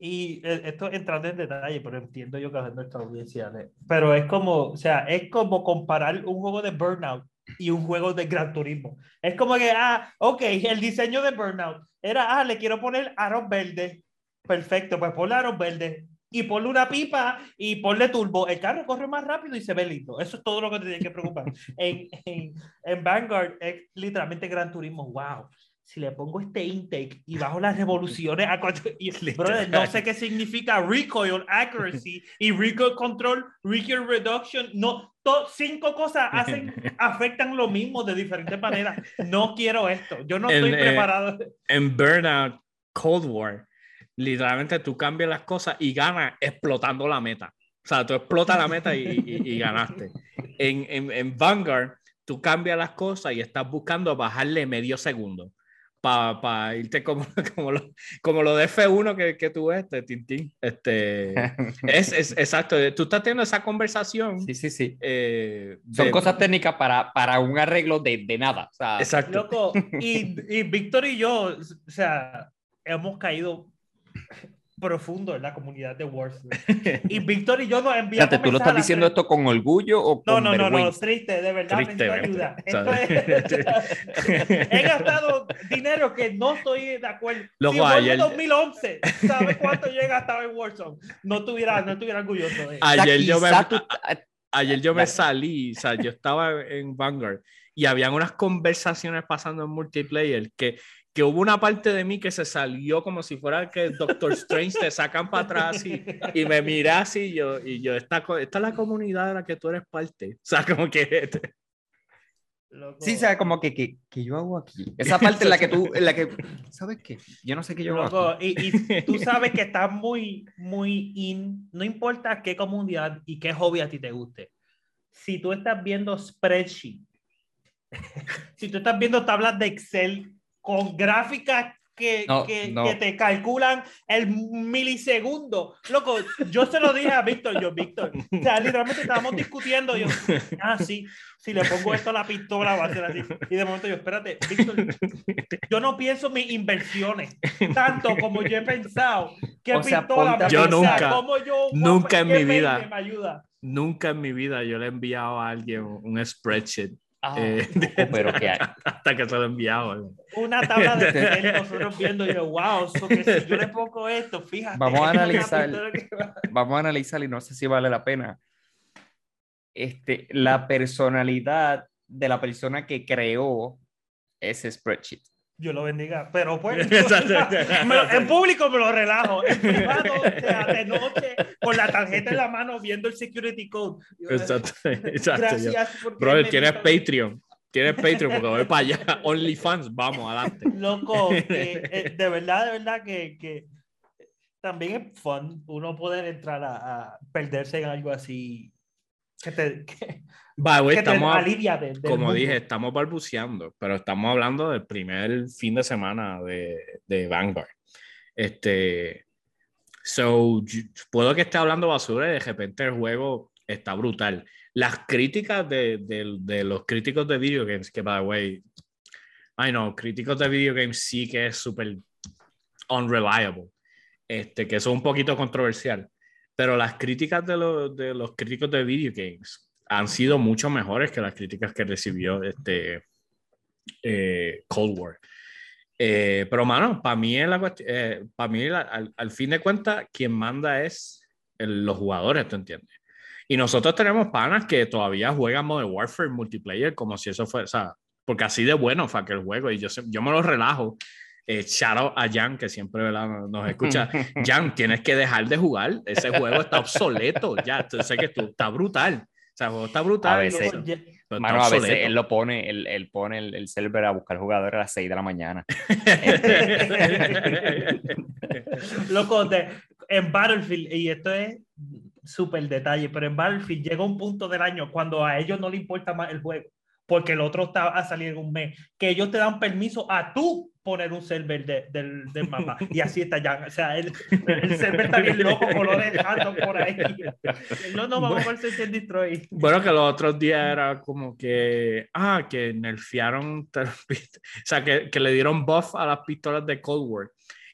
Y eh, esto entrando en detalle, pero entiendo yo que es nuestra audiencia. ¿eh? Pero es como, o sea, es como comparar un juego de Burnout y un juego de Gran Turismo. Es como que, ah, ok, el diseño de Burnout era, ah, le quiero poner aros verdes. Perfecto, pues ponle aros verdes y ponle una pipa y ponle turbo. El carro corre más rápido y se ve lindo. Eso es todo lo que te tienes que preocupar. en, en, en Vanguard es literalmente Gran Turismo. Wow. Si le pongo este intake y bajo las revoluciones a cuatro, y, brother, no sé qué significa recoil accuracy y recoil control, recoil reduction. No, to- cinco cosas hacen, afectan lo mismo de diferentes maneras. No quiero esto. Yo no estoy En, eh, preparado. en Burnout Cold War, literalmente tú cambias las cosas y ganas explotando la meta. O sea, tú explotas la meta y, y- y ganaste. En, en, en Vanguard, tú cambias las cosas y estás buscando bajarle medio segundo para irte como, como, lo, como lo de F1 que, que tú ves, este, Tintín. Este, es, es exacto. Tú estás teniendo esa conversación. Sí, sí, sí. eh, Son de- cosas técnicas para, para un arreglo de, de nada. O sea, Exacto. Loco, y, y Víctor y yo, o sea, hemos caído profundo en la comunidad de Warzone. Y Víctor y yo nos enviamos. Fíjate, ¿tú lo estás diciendo esto con orgullo o No, con no, no, no, vergüenza? triste, de verdad necesito Tristemente, ayuda. Es- He gastado dinero que no estoy de acuerdo. Loco, si ayer- 2011, ¿sabes cuánto yo he gastado en Warzone? No estuviera, no estuviera orgulloso de. Ayer yo me, ayer yo me salí, o sea, yo estaba en Vanguard y habían unas conversaciones pasando en multiplayer que, que hubo una parte de mí que se salió como si fuera que Doctor Strange te sacan para atrás y, y me miré así y yo, y yo esta, co- esta es la comunidad de la que tú eres parte. O sea, como que... Loco. Sí, o sea, como que, que, que yo hago aquí. Esa parte en la que tú, en la que, ¿sabes qué? Yo no sé qué yo hago Loco, aquí. y, y tú sabes que estás muy, muy in, no importa qué comunidad y qué hobby a ti te guste. Si tú estás viendo spreadsheet, si tú estás viendo tablas de Excel con gráficas que, No, que, no. que te calculan el milisegundo, loco, yo se lo dije a Víctor, yo, Víctor, o sea, literalmente estábamos discutiendo, yo, ah, sí, si le pongo esto a la pistola va a ser así. Y de momento yo, espérate, Víctor, yo no pienso mis inversiones tanto como yo he pensado. ¿Qué O sea, pistola ponte Yo nunca, ¿Cómo yo, nunca en mi vida. me ayuda? Nunca en mi vida yo le he enviado a alguien un spreadsheet Ah, eh, ojo, pero que hay. hasta que se lo he enviado. Una tabla de Excel, nosotros viendo yo, wow, so que si yo le pongo esto, fíjate. Vamos a analizar. va- Vamos a analizar y no sé si vale la pena. Este, la personalidad de la persona que creó ese spreadsheet. Dios lo bendiga, pero pues Exacto. lo- en público me lo relajo, en privado, de noche, con la tarjeta en la mano viendo el security code. Yo, Exacto, exacto. Gracias. Brother, tienes. Patreon. Tienes Patreon porque voy para allá. OnlyFans, vamos, adelante. Loco, eh, de verdad, de verdad que, que también es fun uno poder entrar a, a perderse en algo así que te, que, Va, güey, que te estamos, a- alivia de, del como mundo. dije, estamos balbuceando, pero estamos hablando del primer fin de semana de, de Vanguard. Este, so, yo- puedo que esté hablando basura y de repente el juego está brutal. Las críticas de, de- de los críticos de video games, que by the way, I know, críticos de video games sí que es súper unreliable, este, que eso es un poquito controversial, pero las críticas de, los de los críticos de video games han sido mucho mejores que las críticas que recibió este eh, Cold War. Eh, pero, mano, para mí, la, eh, para mí al, al, fin de cuentas, quien manda es el, los jugadores, ¿tú entiendes? Y nosotros tenemos panas que todavía juegan Modern Warfare multiplayer como si eso fuera, o sea, porque así de bueno fue aquel juego y yo, yo me lo relajo. Eh, shout out a Jan, que siempre ¿verdad? nos escucha. Jan, tienes que dejar de jugar. Ese juego está obsoleto. Ya, sé que tú, está brutal. O sea, el juego está brutal. A veces, mano, a veces él lo pone, él, él pone el, el, server a buscar jugadores a las 6 de la mañana. Loco, de, en Battlefield, y esto es súper detalle, pero en Battlefield llega un punto del año cuando a ellos no le importa más el juego, porque el otro está a salir en un mes, que ellos te dan permiso a tú poner un server de, del, del mapa. Y así está ya. O sea, el, el server está bien loco, colores random por ahí. No, no, vamos a ver si Destroy. Bueno, que los otros días era como que, ah, que nerfearon, o sea, que, que le dieron buff a las pistolas de Cold War.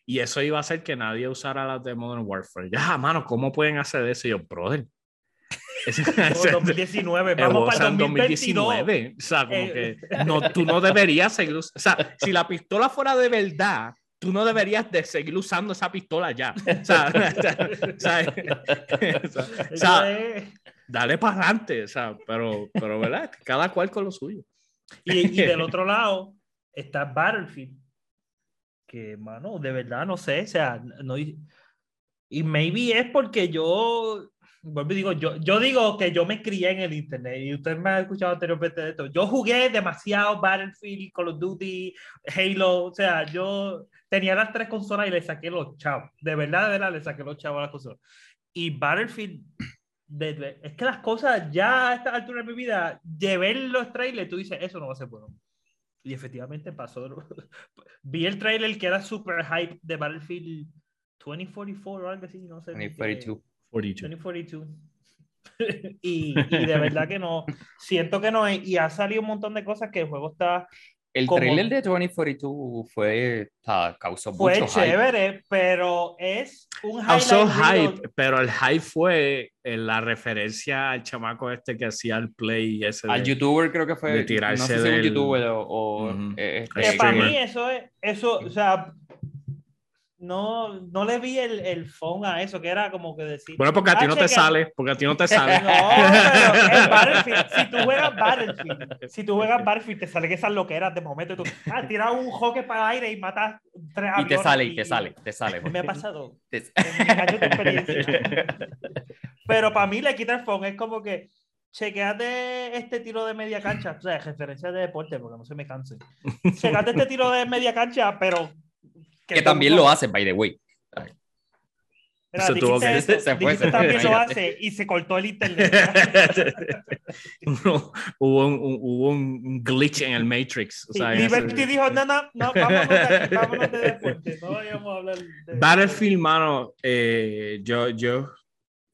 Y eso iba a hacer que nadie usara las de Modern Warfare. Ya, mano, ¿cómo pueden hacer eso? Y yo, brother. Es, 2019, vamos para el 2019. O sea, como eh, que no, tú no deberías seguir. O sea, si la pistola fuera de verdad, tú no deberías de seguir usando esa pistola ya. O sea, o sea, o sea dale para adelante. O sea, pero, pero, ¿verdad? Cada cual con lo suyo. Y, y del otro lado está Battlefield que, mano, de verdad no sé, o sea, no, y maybe es porque yo, digo, yo, yo digo que yo me crié en el internet y usted me ha escuchado anteriormente de esto. Yo jugué demasiado Battlefield, Call of Duty, Halo, o sea, yo tenía las tres consolas y le saqué los chavos. De verdad, de verdad, le saqué los chavos a las consolas. Y Battlefield, es que las cosas ya a esta altura de mi vida, de ver los trailers, tú dices, eso no va a ser bueno. Y efectivamente pasó. Vi el trailer que era super hype de Battlefield 2044 o algo así, no sé. 2042. 2042. y, y de verdad que no, siento que no, y ha salido un montón de cosas que el juego está el como, trailer de 2042 fue, uh, causó fue mucho chévere, hype. pero es un causó hype, pero el hype fue en la referencia al chamaco este que hacía el play ese al youtuber creo que fue de tirarse no sé si del... un youtuber o, o uh -huh. eh, que para mí eso es eso o sea no, no le vi el, el phone a eso, que era como que decir. Bueno, porque a ti no te sale, porque a ti no te sale. no, pero en Battlefield, si tú juegas Battlefield, si tú juegas Battlefield, te sale que esas loqueras de momento, tú ah, tiras un hockey para el aire y matas tres Y te sale, y te sale, te sale. Me ha pasado. Te... experiencia. pero para mí le quita el phone, es como que chequeate este tiro de media cancha, o sea, referencia de deporte, porque no se me canse. Chequeate este tiro de media cancha, pero que, que también lo hace, by the way. Se tuvo que esto, se fue, se también lo hace y se cortó el internet. no, hubo, un, hubo un glitch en el Matrix. O sea, Liberty ese... dijo, no, no, no, vámonos de aquí, vámonos de deporte. No vayamos a hablar de... Battlefield, mano, eh, yo, yo,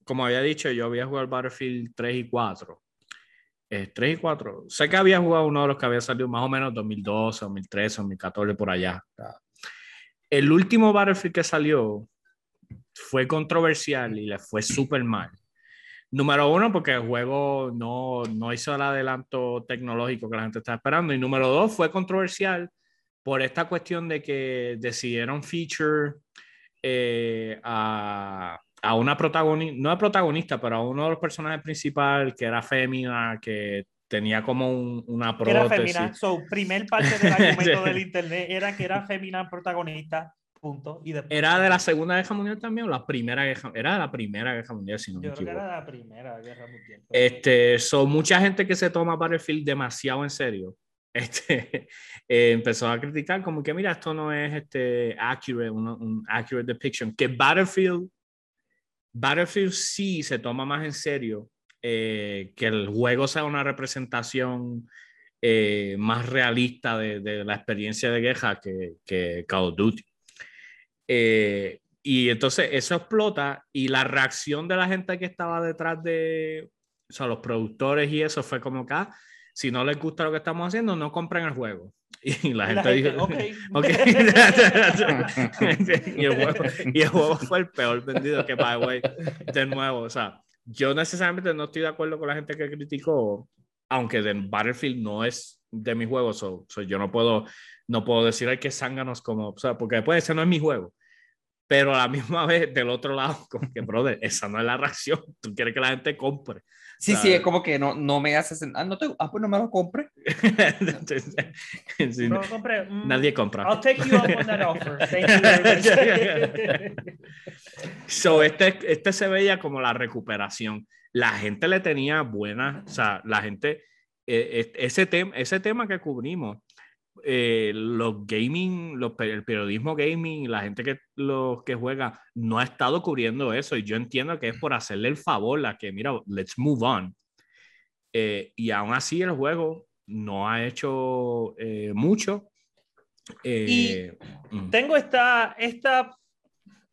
como había dicho, yo había jugado Battlefield 3 y 4. Eh, 3 y 4. Sé que había jugado uno de los que había salido más o menos 2012, 2013, 2014, por allá el último Battlefield que salió fue controversial y le fue súper mal. Número uno, porque el juego no, no hizo el adelanto tecnológico que la gente estaba esperando. Y número dos, fue controversial por esta cuestión de que decidieron feature eh, a, a, una protagonista, no a protagonista, pero a uno de los personajes principales que era fémina, que tenía como un, una prótesis. Era femina. So, primer parte del argumento del internet era que era femina protagonista. Punto. Y después... ¿Era de la Segunda Guerra Mundial también o la Primera Guerra? Era de la Primera Guerra Mundial, si no Yo me creo equivoco. que era la Primera Guerra Mundial. Este, son mucha gente que se toma Battlefield demasiado en serio. Este, eh, empezó a criticar como que, mira, esto no es este, accurate, un, un accurate depiction. Que Battlefield, Battlefield sí se toma más en serio eh, que el juego sea una representación eh, más realista de, de, la experiencia de guerra que, que Call of Duty. Eh, y entonces eso explota y la reacción de la gente que estaba detrás de, o sea, los productores y eso fue como que, ah, si no les gusta lo que estamos haciendo, no compren el juego. Y la la gente gente, dijo, ok. ok. y, el juego, y el juego fue el peor vendido que, by the way, de nuevo, o sea, yo necesariamente no estoy de acuerdo con la gente que criticó, aunque de Battlefield no es de so, so yo no puedo, no puedo decir hay que zánganos como, o sea, porque después ese no es mi juego. Pero a la misma vez, del otro lado, como que, brother, esa no es la reacción. Tú quieres que la gente compre. Sí, Claro. sí, es como que no, no me hace Ah, no te... ah, pues no me lo compre. Entonces, sí, No compré. mm, nadie compra. I'll take you up on that offer. Thank you very much. So, este, este se veía como la recuperación. La gente le tenía buena, o sea, la gente, eh, eh, ese, tema ese tema que cubrimos, eh, los gaming, los, el periodismo gaming, la gente que, los que juega, no ha estado cubriendo eso. Y yo entiendo que es por hacerle el favor a que, mira, let's move on. Eh, y aún así el juego no ha hecho eh, mucho. Eh, mm. Tengo esta, esta,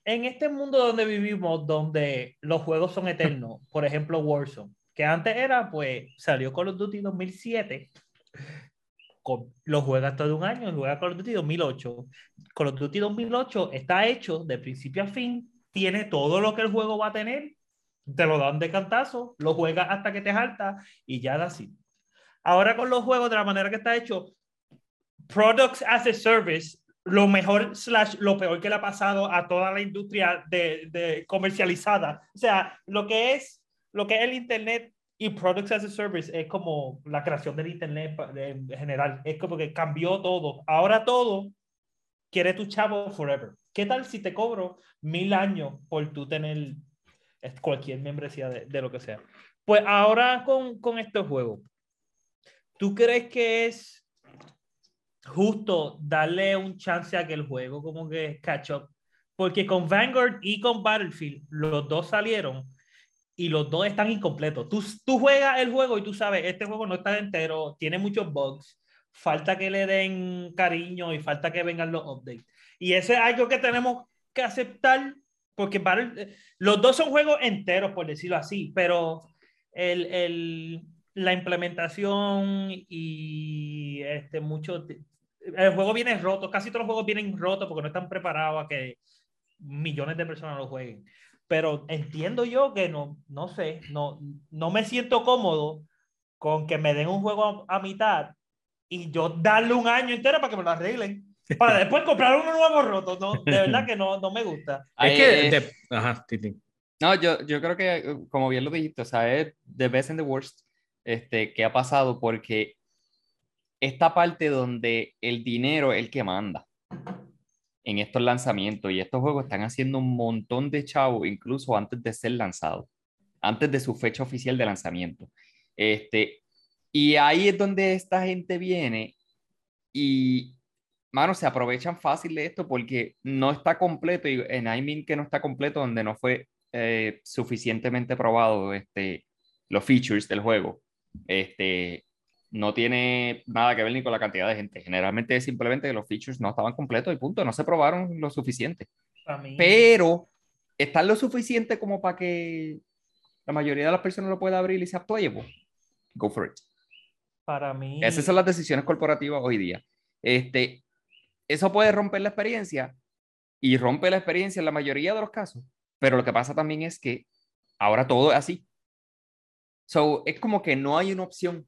en este mundo donde vivimos, donde los juegos son eternos, por ejemplo Warzone, que antes era, pues, salió Call of Duty 2007, con, lo juega todo un año, juega Call of Duty 2008. Call of Duty 2008 está hecho de principio a fin, tiene todo lo que el juego va a tener, te lo dan de cantazo, lo juegas hasta que te jalta y ya da así. Ahora con los juegos, de la manera que está hecho, products as a service, lo mejor slash lo peor que le ha pasado a toda la industria de, de comercializada. O sea, lo que es lo que es el internet y products as a service es como la creación del internet en general. Es como que cambió todo. Ahora todo quiere tu chavo forever. ¿Qué tal si te cobro mil años por tú tener cualquier membresía de, de lo que sea? Pues ahora con, con estos juegos, ¿tú crees que es justo darle un chance a que el juego como que catch up? Porque con Vanguard y con Battlefield, los dos salieron y los dos están incompletos. Tú, tú juegas el juego y tú sabes, este juego no está entero, tiene muchos bugs, falta que le den cariño y falta que vengan los updates. Y eso es algo que tenemos que aceptar porque Battle- los dos son juegos enteros, por decirlo así, pero el, el- la implementación y este, mucho... El juego viene roto, casi todos los juegos vienen rotos porque no están preparados a que millones de personas lo jueguen. Pero entiendo yo que no, no sé, no, no me siento cómodo con que me den un juego a, a mitad y yo darle un año entero para que me lo arreglen. Para después comprar uno nuevo roto. No, de verdad que no, no me gusta. Es que. de- ajá, Titi. No, yo, yo creo que, eh, como bien lo dijiste, o sea, es the best and the worst este, que ha pasado porque esta parte donde el dinero es el que manda en estos lanzamientos y estos juegos están haciendo un montón de chavos incluso antes de ser lanzados, antes de su fecha oficial de lanzamiento. Este, y ahí es donde esta gente viene y, mano, se aprovechan fácil de esto porque no está completo y en I mean que no está completo donde no fue eh, suficientemente probado este, los features del juego. Este, no tiene nada que ver ni con la cantidad de gente. Generalmente es simplemente que los features no estaban completos y punto, no se probaron lo suficiente. Pero están lo suficiente como para que la mayoría de las personas lo pueda abrir y sea playable. Go for it. para mí Esas son las decisiones corporativas hoy día. Este, eso puede romper la experiencia y rompe la experiencia en la mayoría de los casos, pero lo que pasa también es que ahora todo es así. So, es como que no hay una opción,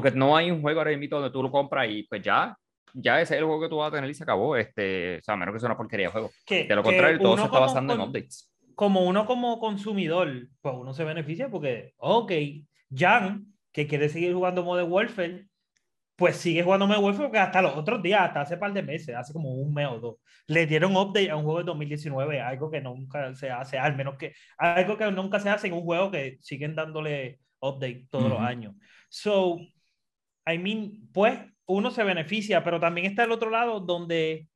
porque no hay un juego ahora mismo donde tú lo compras y pues ya, ya ese es el juego que tú vas a tener y se acabó. Este, o sea, a menos que sea una porquería de juego. que, De lo contrario, todo se está basando en con- updates. Como uno como consumidor, pues uno se beneficia porque, ok, Jan, que quiere seguir jugando Modern Warfare, pues sigue jugando Modern Warfare porque hasta los otros días, hasta hace par de meses, hace como un mes o dos, le dieron update a un juego de 2019, algo que nunca se hace, al menos que algo que nunca se hace en un juego que siguen dándole update todos los Ujú. años. So, I mean, pues uno se beneficia, pero también está el otro lado donde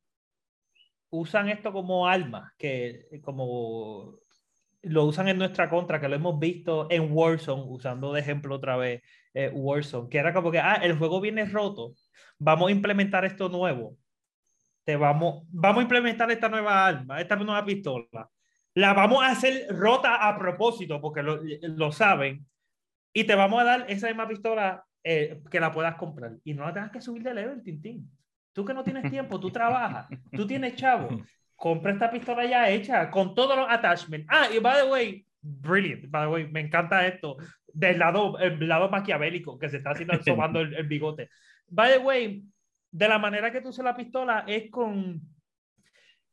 usan esto como arma, que como lo usan en nuestra contra, que lo hemos visto en Warzone, usando de ejemplo otra vez eh, Warzone, que era como que, ah, el juego viene roto, vamos a implementar esto nuevo, te vamos, vamos a implementar esta nueva arma, esta nueva pistola, la vamos a hacer rota a propósito, porque lo, lo saben, y te vamos a dar esa misma pistola eh, que la puedas comprar y no la tengas que subir de level, Tintín. Tú que no tienes tiempo, tú trabajas, tú tienes chavo, compra esta pistola ya hecha con todos los attachments. Ah, y by the way, brilliant, by the way, me encanta esto del lado, el lado maquiavélico que se está haciendo asomando el, el bigote. By the way, de la manera que tú usas la pistola es con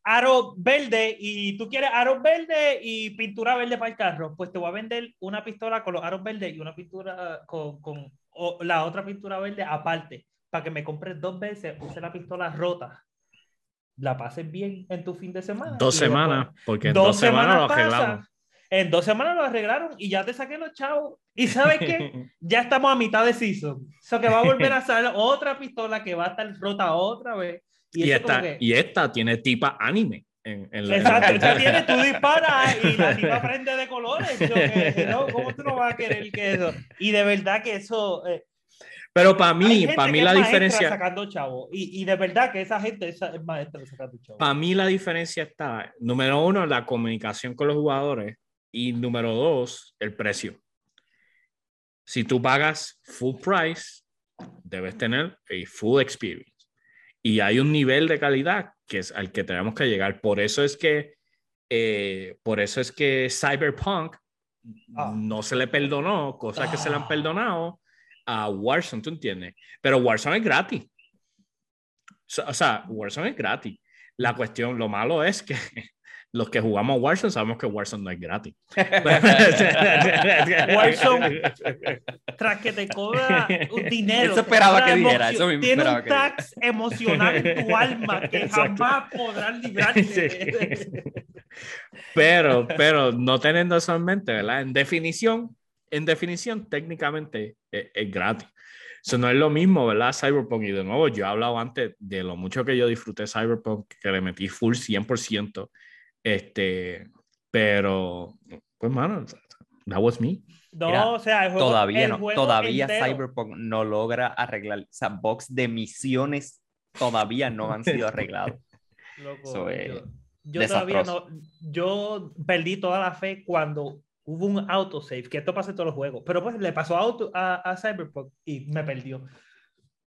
aro verde y tú quieres aro verde y pintura verde para el carro, pues te voy a vender una pistola con los aros verdes y una pintura con, con o la otra pintura verde aparte, para que me compres dos veces, use la pistola rota. La pases bien en tu fin de semana. Dos semanas, después- porque en dos, semanas, lo pasan, arreglamos. En dos semanas lo arreglaron y ya te saqué los chavos. ¿Y sabes qué? ya estamos a mitad de season. Eso que va a volver a salir otra pistola que va a estar rota otra vez. Y, y, esta, que- y esta tiene tipa anime. En, en la- Exacto, esta tiene, tú disparas y la tipa prende de colores. Yo que, ¿no? ¿Cómo tú no vas a querer que eso? Y de verdad que eso. eh, Pero para mí, para mí la diferencia, sacando chavo. Y, y de verdad que esa gente es, es maestra sacando chavo. para mí la diferencia está, número uno, la comunicación con los jugadores y número dos, el precio. Si tú pagas full price, debes tener a full experience. Y hay un nivel de calidad que es al que tenemos que llegar. Por eso es que, eh, por eso es que Cyberpunk Ah. no se le perdonó, cosas que se le han Ah. perdonado a Warzone, ¿tú entiendes? Pero Warzone es gratis. O sea, Warzone es gratis. La cuestión, lo malo es que los que jugamos Warzone sabemos que Warzone no es gratis. Warzone, Tras que te cobra un dinero. Eso esperaba que dijera, eso mismo Tiene un que tax emocional en tu alma que Exacto. jamás podrás librarte. Sí. Pero, pero no teniendo eso en mente, ¿verdad? En definición, en definición, técnicamente es, es gratis. Eso no es lo mismo, ¿verdad? Cyberpunk. Y de nuevo, yo he hablado antes de lo mucho que yo disfruté Cyberpunk, que le metí full 100%. Este, pero, pues, mano, that was me. No, Mira, o sea, el juego, Todavía el no, juego todavía entero. Cyberpunk no logra arreglar, o sea, box de misiones todavía no han sido arreglados. Loco, Eso es yo, yo todavía no, yo perdí toda la fe cuando hubo un autosave, que esto pasa en todos los juegos, pero pues le pasó a, auto, a, a Cyberpunk y me perdió.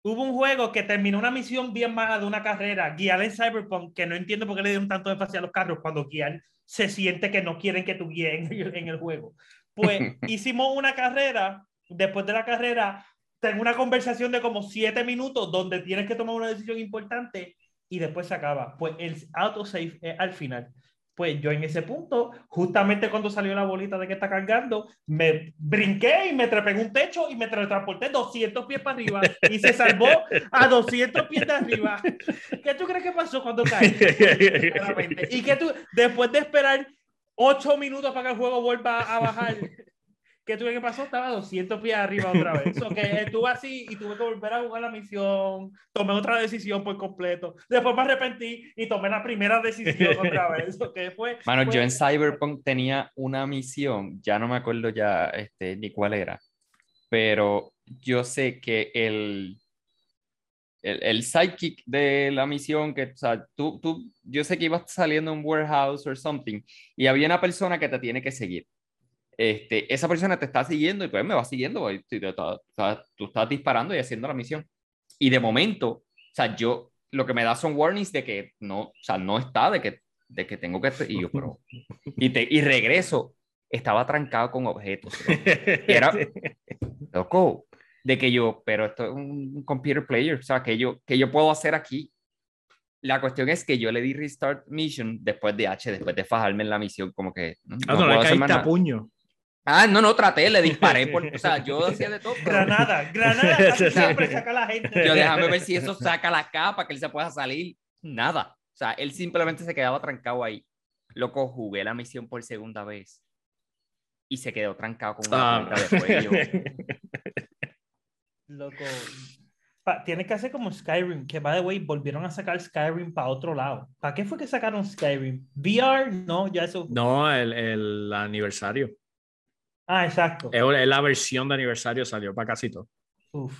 Hubo un juego que terminó una misión bien mala de una carrera, guiar en Cyberpunk, que no entiendo por qué le dieron tanto énfasis a los carros cuando guiar se siente que no quieren que tú guíes en, el- juego. Pues hicimos una carrera, después de la carrera tengo una conversación de como siete minutos donde tienes que tomar una decisión importante y después se acaba. Pues el autosave es al final. Pues yo en ese punto, justamente cuando salió la bolita de que está cargando, me brinqué y me trepé en un techo y me teletransporté 200 pies para arriba y se salvó a 200 pies de arriba. ¿Qué tú crees que pasó cuando caí? Y que tú, después de esperar 8 minutos para que el juego vuelva a bajar, ¿qué tuve que pasó? Estaba a 200 pies arriba otra vez. So que estuve así y tuve que volver a jugar la misión, tomé otra decisión por completo. Después me arrepentí y tomé la primera decisión otra vez. So que fue, Mano, fue- yo en Cyberpunk tenía una misión, ya no me acuerdo ya este, ni cuál era, pero yo sé que el, el, el sidekick de la misión, que o sea, tú, tú, yo sé que ibas saliendo de un warehouse o something, y había una persona que te tiene que seguir. Este, esa persona te está siguiendo y pues me va siguiendo, y tú, tú- tú- tú estás disparando y haciendo la misión. Y de momento, o sea, yo lo que me da son warnings de que no, o sea, no está, de que, de que tengo que, y yo, pero, y, te, y regreso, estaba trancado con objetos. era, loco, de que yo, pero esto es un computer player, o sea, que yo, que yo puedo hacer aquí. La cuestión es que yo le di restart mission después de H, después de fajarme en la misión, como que no, Ah, no no, le caíste a puño. Ah, no, no, traté, le disparé, por, o sea, yo hacía de todo. pero Granada, Granada casi siempre saca a la gente. Yo déjame ver si eso saca la capa, que él se pueda salir. Nada. O sea, él simplemente se quedaba trancado ahí. Loco, jugué la misión por segunda vez. Y se quedó trancado con una Ah. y yo, Loco. Pa- tienes que hacer como Skyrim, que by the way, volvieron a sacar Skyrim para otro lado. ¿Para qué fue que sacaron Skyrim? VR, no, ya eso. No, el, el aniversario. Ah, exacto. Es es la versión de aniversario, salió para casi todo. Uf,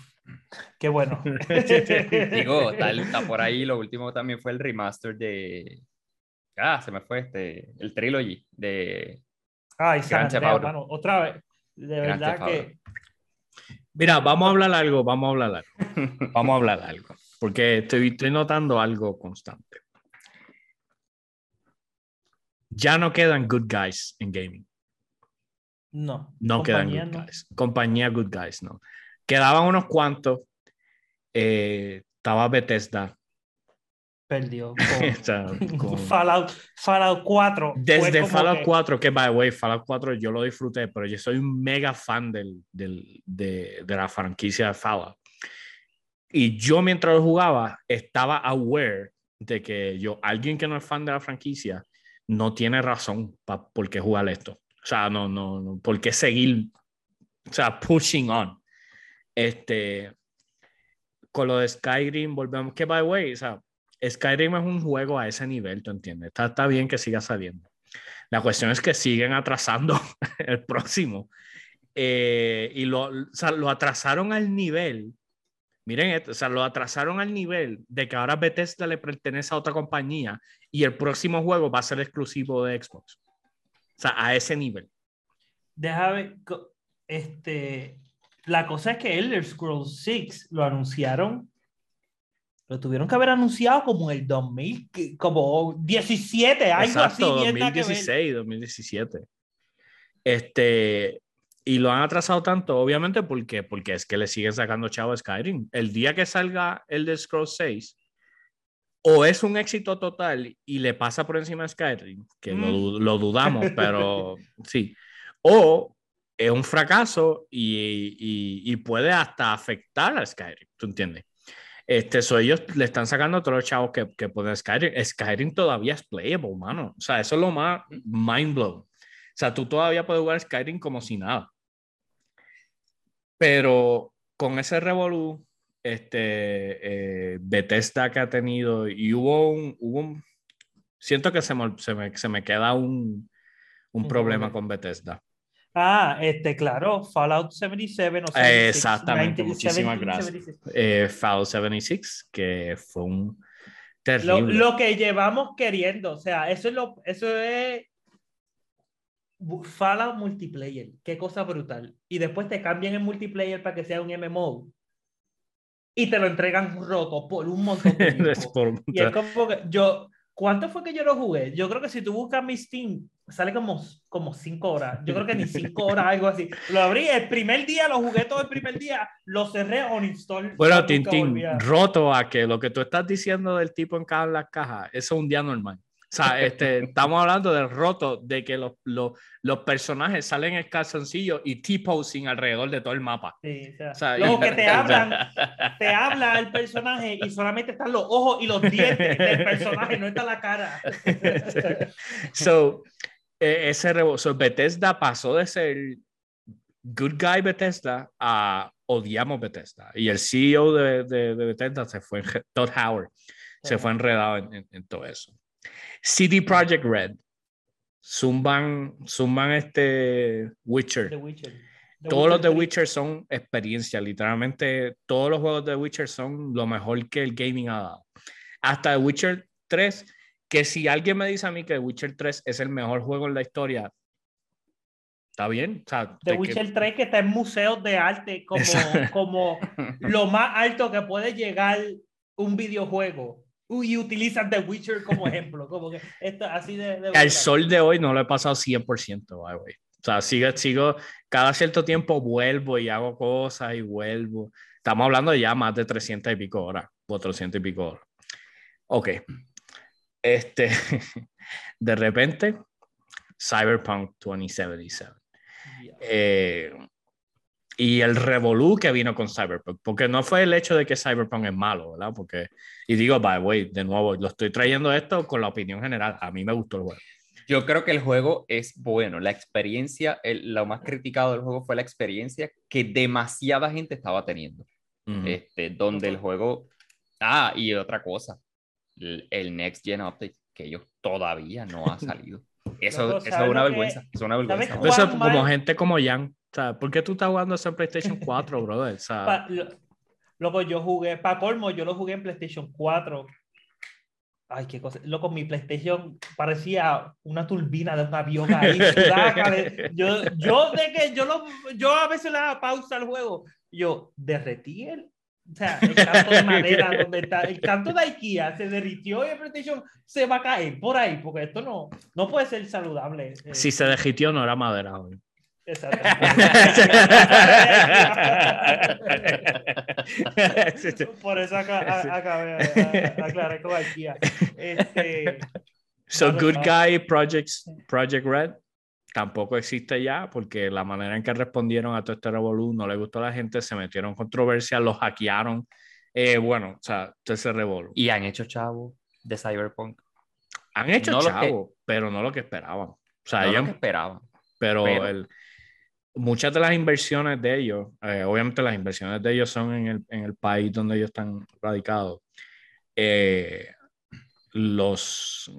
qué bueno. Digo, está, está por ahí. Lo último también fue el remaster de. Ah, se me fue este. El trilogy de. Ay, San mano, otra vez. De Grand verdad que Mira, vamos a hablar algo, vamos a hablar algo. Vamos a hablar algo. Porque estoy, estoy notando algo constante. Ya no quedan good guys en gaming. No. No quedan compañía good no. guys. Compañía good guys, no. Quedaban unos cuantos. Eh, estaba Bethesda. Perdió. O con- sea, con- Fallout, Fallout 4. fue Desde Fallout que- 4, que by the way, Fallout 4 yo lo disfruté, pero yo soy un mega fan del, del- de, de la franquicia de Fallout. Y yo mientras lo jugaba estaba aware de que yo, alguien que no es fan de la franquicia, no tiene razón pa- por qué jugar esto. O sea, no, no, no, por qué seguir, o sea, pushing on. Este, con lo de Skyrim, volvemos, que by the way, o sea, Skyrim es un juego a ese nivel, ¿tú entiendes? Está, está bien que siga saliendo. La cuestión es que siguen atrasando el próximo. Eh, y lo, o sea, lo atrasaron al nivel. Miren esto, o sea, lo atrasaron al nivel de que ahora Bethesda le pertenece a otra compañía y el próximo juego va a ser exclusivo de Xbox. O sea, a ese nivel. Déjame. Este. La cosa es que Elder Scrolls 6 lo anunciaron. Lo tuvieron que haber anunciado como el 2000, que- como 17, algo Exacto, así. bien nada que ver. 2016, 2017. Este, y lo han atrasado tanto, obviamente, porque, porque es que le siguen sacando chavo a Skyrim. El día que salga el de Scrolls 6, o es un éxito total y le pasa por encima a Skyrim, que lo, Mm. du- lo dudamos, pero sí. O es un fracaso y, y- y puede hasta afectar a Skyrim, ¿tú entiendes? Este, so ellos le están sacando todos los chavos que, que pueden Skyrim. Skyrim todavía es playable, mano. O sea, eso es lo más mind blown. O sea, tú todavía puedes jugar Skyrim como si nada. Pero con ese revolú, este, eh, Bethesda que ha tenido, y hubo un, hubo un- siento que se me, se me, se me queda un, un problema con Bethesda. Ah, este, claro, Fallout 77 o 76, Exactamente, 90, muchísimas 17, gracias. 76. Eh, Fallout 76, que fue un Lo, terrible. lo que llevamos queriendo, o sea, eso es lo, eso es Fallout multiplayer, qué cosa brutal. Y después te cambian el multiplayer para que sea un MMO y te lo entregan roto por un montón de tiempo. Y es como que yo, ¿cuánto fue que yo lo jugué? Yo creo que si tú buscas mi Steam, sale como, como cinco horas. Yo creo que ni cinco horas, algo así. Lo abrí el primer día, lo jugué todo el primer día, lo cerré on install. Bueno, Tintín, roto a que lo que tú estás diciendo del tipo en cada las cajas, eso es un día normal. Sea, este, estamos hablando del roto, de que los, los, los personajes salen en calzoncillo y T-posing alrededor de todo el mapa. Sí, o sea, O sea, luego y- que te hablan, te habla el personaje y solamente están los ojos y los dientes del personaje, no está la cara. so, eh, ese rebo- so, Bethesda pasó de ser good guy Bethesda a odiamos Bethesda. Y el CEO de, de, de Bethesda se fue, Todd Howard, se fue enredado en, en- en todo eso. CD Projekt Red, zumban, zumban este Witcher. The Witcher. The Todos los de 3. Witcher son experiencia, literalmente todos los juegos de Witcher son lo mejor que el gaming ha dado. Hasta The Witcher 3, que si alguien me dice a mí que The Witcher 3 es el mejor juego en la historia, está bien. O sea, The de que- Witcher 3 que está en museos de arte como, como lo más alto que puede llegar un videojuego. Y utilizan The Witcher como ejemplo. Como que esto, así de, de al brutal. sol de hoy no lo he pasado 100%, by the way. O sea, sigo, sigo, cada cierto tiempo vuelvo y hago cosas y vuelvo. Estamos hablando de ya más de 300 y pico horas, 400 y pico horas. Ok. Este, de repente, Cyberpunk 2077. Yeah. Eh, y el revolú que vino con Cyberpunk, porque no fue el hecho de que Cyberpunk es malo, ¿verdad? Porque, y digo, by the way, de nuevo, lo estoy trayendo esto con la opinión general. A mí me gustó el juego. Yo creo que el juego es bueno. La experiencia, el- lo más criticado del juego fue la experiencia que demasiada gente estaba teniendo. Ujú. este, donde el juego... Ah, y otra cosa, el, el Next Gen Update, que ellos todavía no ha salido. Eso, eso es ¿sabes una que- vergüenza, eso es una ¿sabes vergüenza. Eso como Mal- gente como Jan. Sea, ¿por qué tú estás jugando eso en PlayStation 4, brother? O sea, Pa- lo- Loco, yo jugué, para colmo, yo lo jugué en PlayStation 4. Ay, qué cosa. Loco, mi PlayStation parecía una turbina de un avión ahí. yo, yo, de que yo, lo, yo a veces le daba pausa al juego. Yo derretí el. O sea, el canto de madera donde está. El canto de IKEA se derritió y el PlayStation se va a caer por ahí, porque esto no, no puede ser saludable. Si se derritió, no era madera. güey. Exacto. Por eso acabé, a- aclaré con IKEA. Este, So Good vale. Guy Projects, Project Red tampoco existe ya porque la manera en que respondieron a todo este revolú no le gustó a la gente, se metieron en controversia, los hackearon. Eh, bueno, o sea, todo ese revolú. Y han hecho chavo de Cyberpunk. Han hecho no lo que- chavo, pero no lo que esperaban. O sea, No lo ellos- que esperaban. pero, pero- el- muchas de las inversiones de ellos, eh, obviamente las inversiones de ellos son en el, en el país donde ellos están radicados. Eh, los,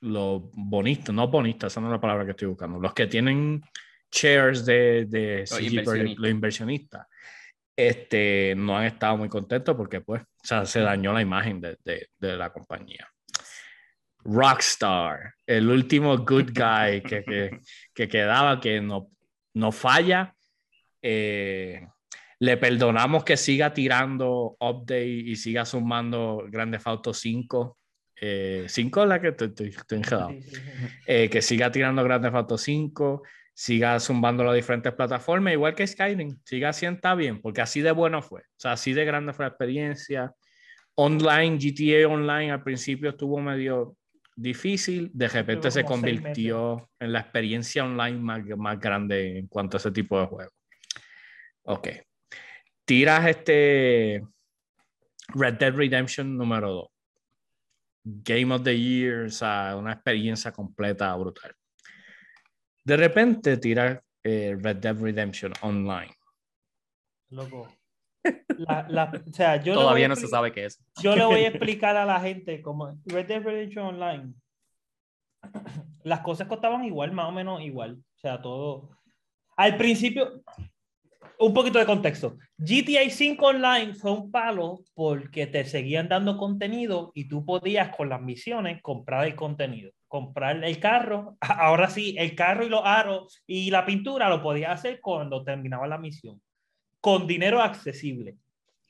los bonistas, no bonistas, esa no es la palabra que estoy buscando, los que tienen shares de, de CG Project, inversionistas. los inversionistas, este, no han estado muy contentos porque pues, o sea, se dañó la imagen de, de- de la compañía. Rockstar, el último good guy que, que, que quedaba, que no, no falla. Eh, le perdonamos que siga tirando update y siga sumando Grande Auto 5. Eh, 5 es la que estoy, estoy, enredado. Eh, que siga tirando Grande Auto 5, siga zumbando las diferentes plataformas, igual que Skyrim, siga así está bien, porque así de bueno fue. O sea, así de grande fue la experiencia. Online, GTA Online al principio estuvo medio difícil, de repente se convirtió en la experiencia online más, más grande en cuanto a ese tipo de juego. Ok. Tiras este Red Dead Redemption número 2. Game of the Year, o sea, una experiencia completa brutal. De repente tira eh, Red Dead Redemption Online. Loco. La, la, o sea, yo Todavía no se sabe qué es. Yo le voy a explicar a la gente cómo Red Dead Redemption Online. Las cosas costaban igual, más o menos igual. O sea, todo. Al principio, un poquito de contexto. GTA 5 Online fue un palo porque te seguían dando contenido y tú podías con las misiones comprar el contenido. Comprar el carro. Ahora sí, el carro y los aros y la pintura lo podías hacer cuando terminaba la misión. Con dinero accesible.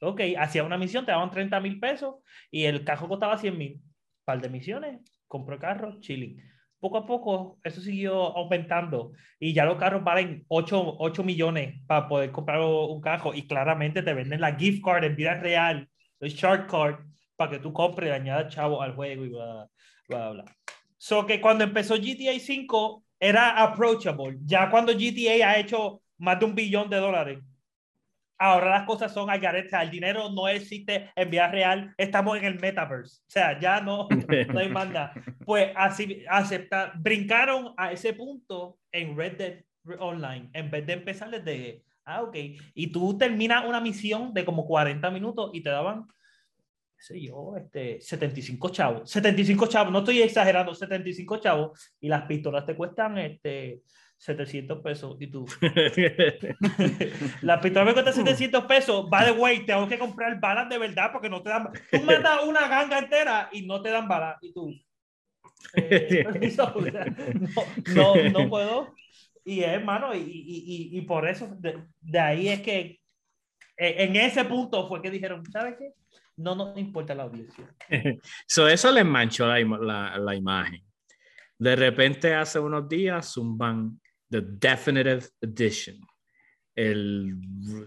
Ok, hacía una misión, te daban 30 mil pesos y el carro costaba 100 mil. Par de misiones, compró el carro, chilling. Poco a poco eso siguió aumentando y ya los carros valen 8, 8 millones para poder comprar un carro y claramente te venden la gift card en vida real, el shark card, para que tú compres y añadas chavo al juego y bla, bla, bla. So que cuando empezó GTA 5 era approachable. Ya cuando GTA ha hecho más de un billón de dólares, ahora las cosas son al garete. El dinero no existe en vida real. Estamos en el metaverse. O sea, ya no, no hay más nada. Pues así aceptar, brincaron a ese punto en Red Dead Online en vez de empezar desde, ah, ok. Y tú terminas una misión de como 40 minutos y te daban, sé yo, este, 75 chavos. 75 chavos, no estoy exagerando, 75 chavos. Y las pistolas te cuestan este, 700 pesos. Y tú, la pistola me cuesta 700 pesos. By the way, tengo que comprar balas de verdad porque no te dan. Tú mandas una ganga entera y no te dan balas. Y tú. eh, permiso, o sea, no, no, no puedo. Y hermano, y, y, y, y por eso, de, de, ahí es que eh, en ese punto fue que dijeron, ¿sabes qué? No nos importa la audiencia. so, eso les manchó la, la, la imagen. De repente, hace unos días, zumban The Definitive Edition. El,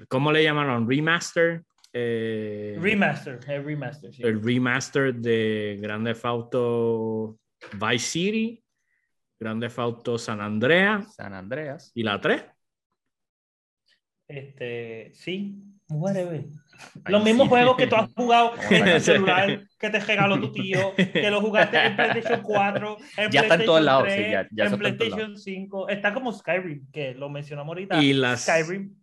¿Cómo le llamaron? Remaster. Eh, remaster, el remaster. Sí. El remaster de Grande Auto Vice City, Grande Auto San Andreas. San Andreas. ¿Y la 3? Este, sí, whatever. Los mismos sí. juegos que tú has jugado en el celular, que te regaló tu tío, que lo jugaste en PlayStation 4, en ya PlayStation está en todos lados, 3, sí, ya, ya en PlayStation 5. Está como Skyrim, que lo mencionamos ahorita. Y las, Skyrim.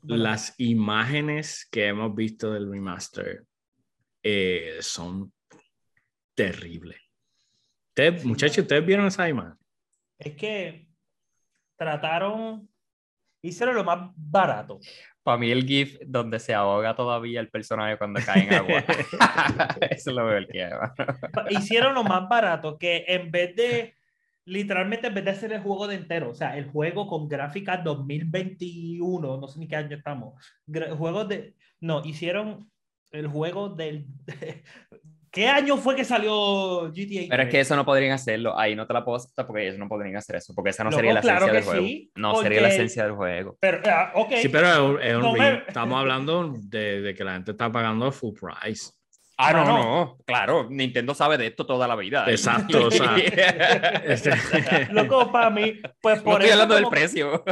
Bueno. las imágenes que hemos visto del remaster eh, son terribles. Ustedes, sí, muchachos, ¿ustedes vieron esa imagen? Es que trataron Hicieron lo más barato. Para mí el GIF donde se ahoga todavía el personaje cuando cae en agua. Eso lo veo el que Hicieron lo más barato que en vez de, literalmente en vez de hacer el juego de entero, o sea, el juego con gráficas 2021, no sé ni qué año estamos, juegos de, no, hicieron el juego del, ¿Qué año fue que salió GTA? Pero es que eso no podrían hacerlo. Ahí no te la puedo aceptar porque ellos no podrían hacer eso. Porque esa no sería la esencia del juego. no sería la esencia del juego. Pero, ah, okay. Sí, pero es un, estamos hablando de, de, que la gente está pagando full price. Ah, no, no, Claro, Nintendo sabe de esto toda la vida. Exacto, o sea. este... Loco, para mí, pues por no estoy hablando del precio.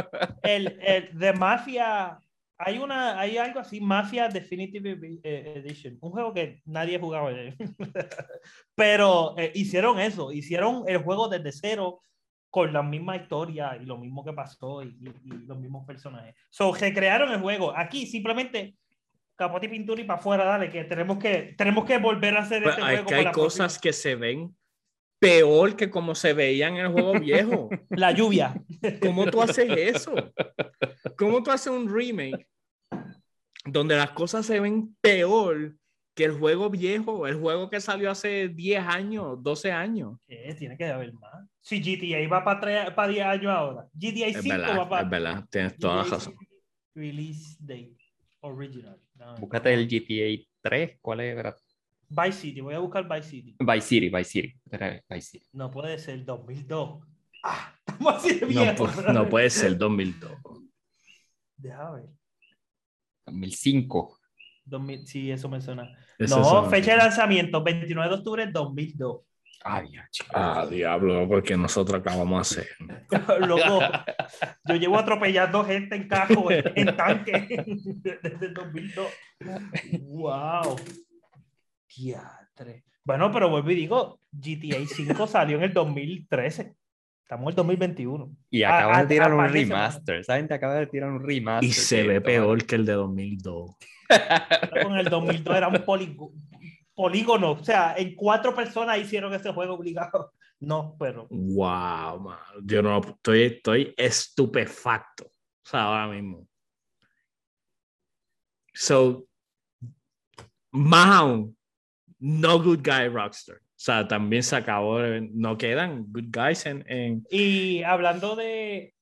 El, el de Mafia hay una hay algo así Mafia Definitive eh, Edition un juego que nadie jugaba pero eh, hicieron eso hicieron el juego desde cero con la misma historia y lo mismo que pasó y, los mismos personajes. So recrearon el juego. Aquí simplemente capote y pintura y para afuera dale que tenemos que tenemos que volver a hacer este hay juego que hay cosas que se ven peor que como se veían en el juego viejo. La lluvia. ¿Cómo tú haces eso? ¿Cómo tú haces un remake donde las cosas se ven peor que el juego viejo, el juego que salió hace 10 años, 12 años? ¿Qué? Tiene que haber más. Si GTA va para, para 10 años ahora. GTA 5 va para... Es verdad, tienes toda la razón. Release date. Original. Búscate el GTA 3, ¿cuál es? Vice City, voy a buscar Vice City. Vice City, Vice City. Vice City. No puede ser 2002. Ah, estamos así de viejo. No, no puede ser 2002. Deja ver. 2005. 2000, sí, eso me suena. no, fecha de lanzamiento, 29 de octubre de 2002. Ah, ah, diablo, porque nosotros acabamos de hacer. Loco, yo llevo atropellando gente en carro, en tanque, desde el 2002. ¡Wow! Teatre. Bueno, pero vuelvo y digo, GTA 5 salió en el 2013. Estamos en el 2021. Y acaba de tirar un remaster. ¿Saben? Te acaba de tirar un remaster. Y se ve peor que el de 2002. Con el 2002 era un polígono. O sea, en cuatro personas hicieron ese juego obligado. No, pero. Wow, man. Yo no estoy, estoy estupefacto. O sea, ahora mismo. So, más no good guy Rockstar. O sea, también se acabó, no quedan good guys en... en... Y hablando de...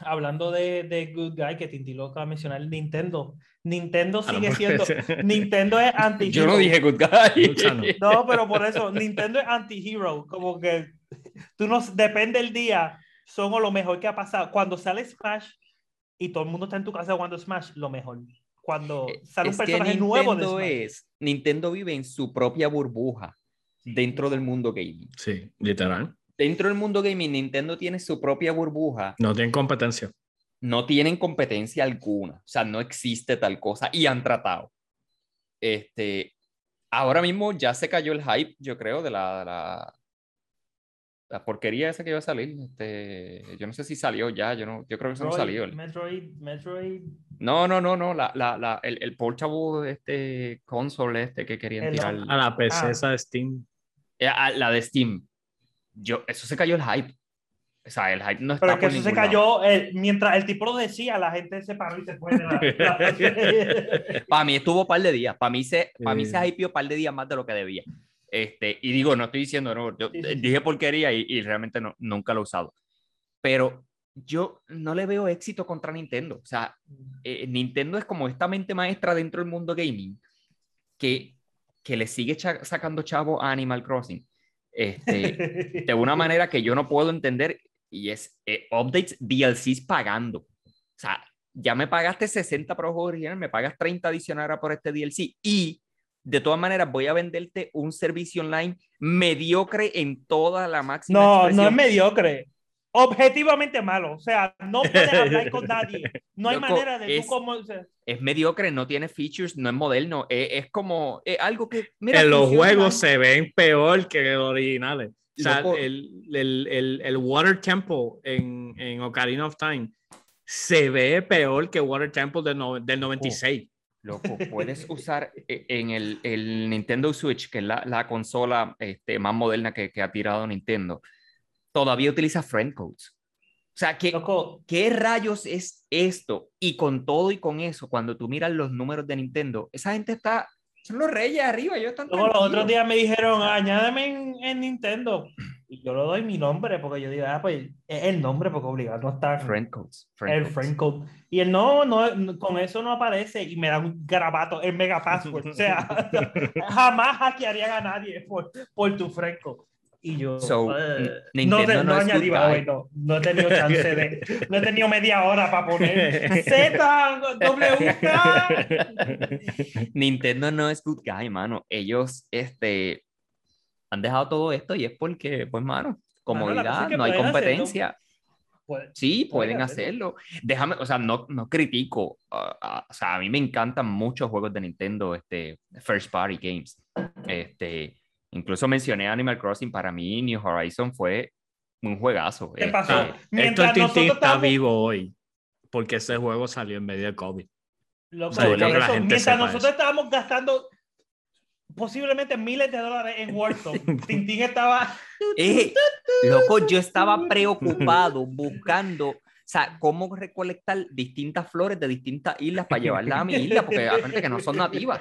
Hablando de, de Good Guy, que Tinti lo acaba de mencionar, Nintendo. Nintendo sigue siendo. Nintendo es anti Yo no dije Good Guy. No, pero por eso, Nintendo es anti-hero. Como que tú no. Depende el día, son lo mejor que ha pasado. Cuando sale Smash y todo el mundo está en tu casa jugando Smash, lo mejor cuando eh, sale un personaje nuevo de es Nintendo vive en su propia burbuja dentro del mundo gaming. Sí, literal. Dentro del mundo gaming, Nintendo tiene su propia burbuja. No tienen competencia. No tienen competencia alguna. O sea, no existe tal cosa. Y han tratado. Este, ahora mismo ya se cayó el hype, yo creo, de la, la porquería esa que iba a salir. Este, yo no sé si salió ya, yo, no, yo creo que eso no salió. Metroid, Metroid. No, no, no, no, la, la, la, el, el portable este console este que querían tirar. A la PC ah. esa de Steam. Eh, la de Steam. Yo, eso se cayó el hype. O sea, el hype no está Pero que eso se cayó eh, mientras el tipo lo decía, la gente se paró y se fue. para mí estuvo un par de días. Para mí se, para mí se hypeó un par de días más de lo que debía. Este, y digo, no estoy diciendo, no, yo dije porquería y, y realmente no, nunca lo he usado. Pero yo no le veo éxito contra Nintendo. O sea, eh, Nintendo es como esta mente maestra dentro del mundo gaming que, que le sigue sacando chavo a Animal Crossing. Este, de una manera que yo no puedo entender y es eh, updates DLCs pagando. O sea, ya me pagaste 60 por el juego original, me pagas 30 adicionales por este DLC y de todas maneras voy a venderte un servicio online mediocre en toda la máxima. No, no es mediocre. Objetivamente malo. O sea, no puedes hablar con nadie. No hay manera de es, tú como. Es mediocre, no tiene features, no es moderno. Es, como algo que. en los juegos se ven peor que los originales. O sea, el, el, el, el, Water Temple en, en Ocarina of Time se ve peor que Water Temple del, del 96. Loco, puedes usar eh, en el, el, Nintendo Switch, que es la, la consola este, más moderna que, que, ha tirado Nintendo, todavía utiliza friend codes. O sea, ¿qué, Loco, ¿qué rayos es esto? Y con todo y con eso, cuando tú miras los números de Nintendo, esa gente está, son los reyes arriba, ellos están luego los otros días me dijeron, añádeme en, en Nintendo. Y yo le doy mi nombre, porque yo digo, ah, pues es el nombre, porque obligado no está Friend codes. friend el codes. friend code. Y él no, no, con eso no aparece y me da un grabato, el mega password. O sea, jamás hackearían a nadie por, por tu friend code. Y yo, So, no, Nintendo te- no no good añadí, way, no, no he tenido chance de, no he tenido media hora para poner Z, W, K. Nintendo no es good guy, mano. Ellos, este, han dejado todo esto y es porque, pues, mano, Mano, comodidad, es que no hay competencia. Sí, Pueden hacerlo. hacerlo. Déjame, o sea, no, no critico. ah, ah, o sea, a mí me encantan muchos juegos de Nintendo, este, first party games. Este, incluso mencioné Animal Crossing. Para mí, New Horizon fue un juegazo. ¿Qué Este, pasó? Héctor Mientras Tintín nosotros está estábamos- vivo hoy porque ese juego salió en medio de COVID. Sea, yo por creo que eso, gente mientras nosotros eso. estábamos gastando posiblemente miles de dólares en Warzone, Tintín estaba Eh, loco, yo estaba preocupado buscando, o sea, cómo recolectar distintas flores de distintas islas para llevarlas a mi isla, porque aparte que no son nativas.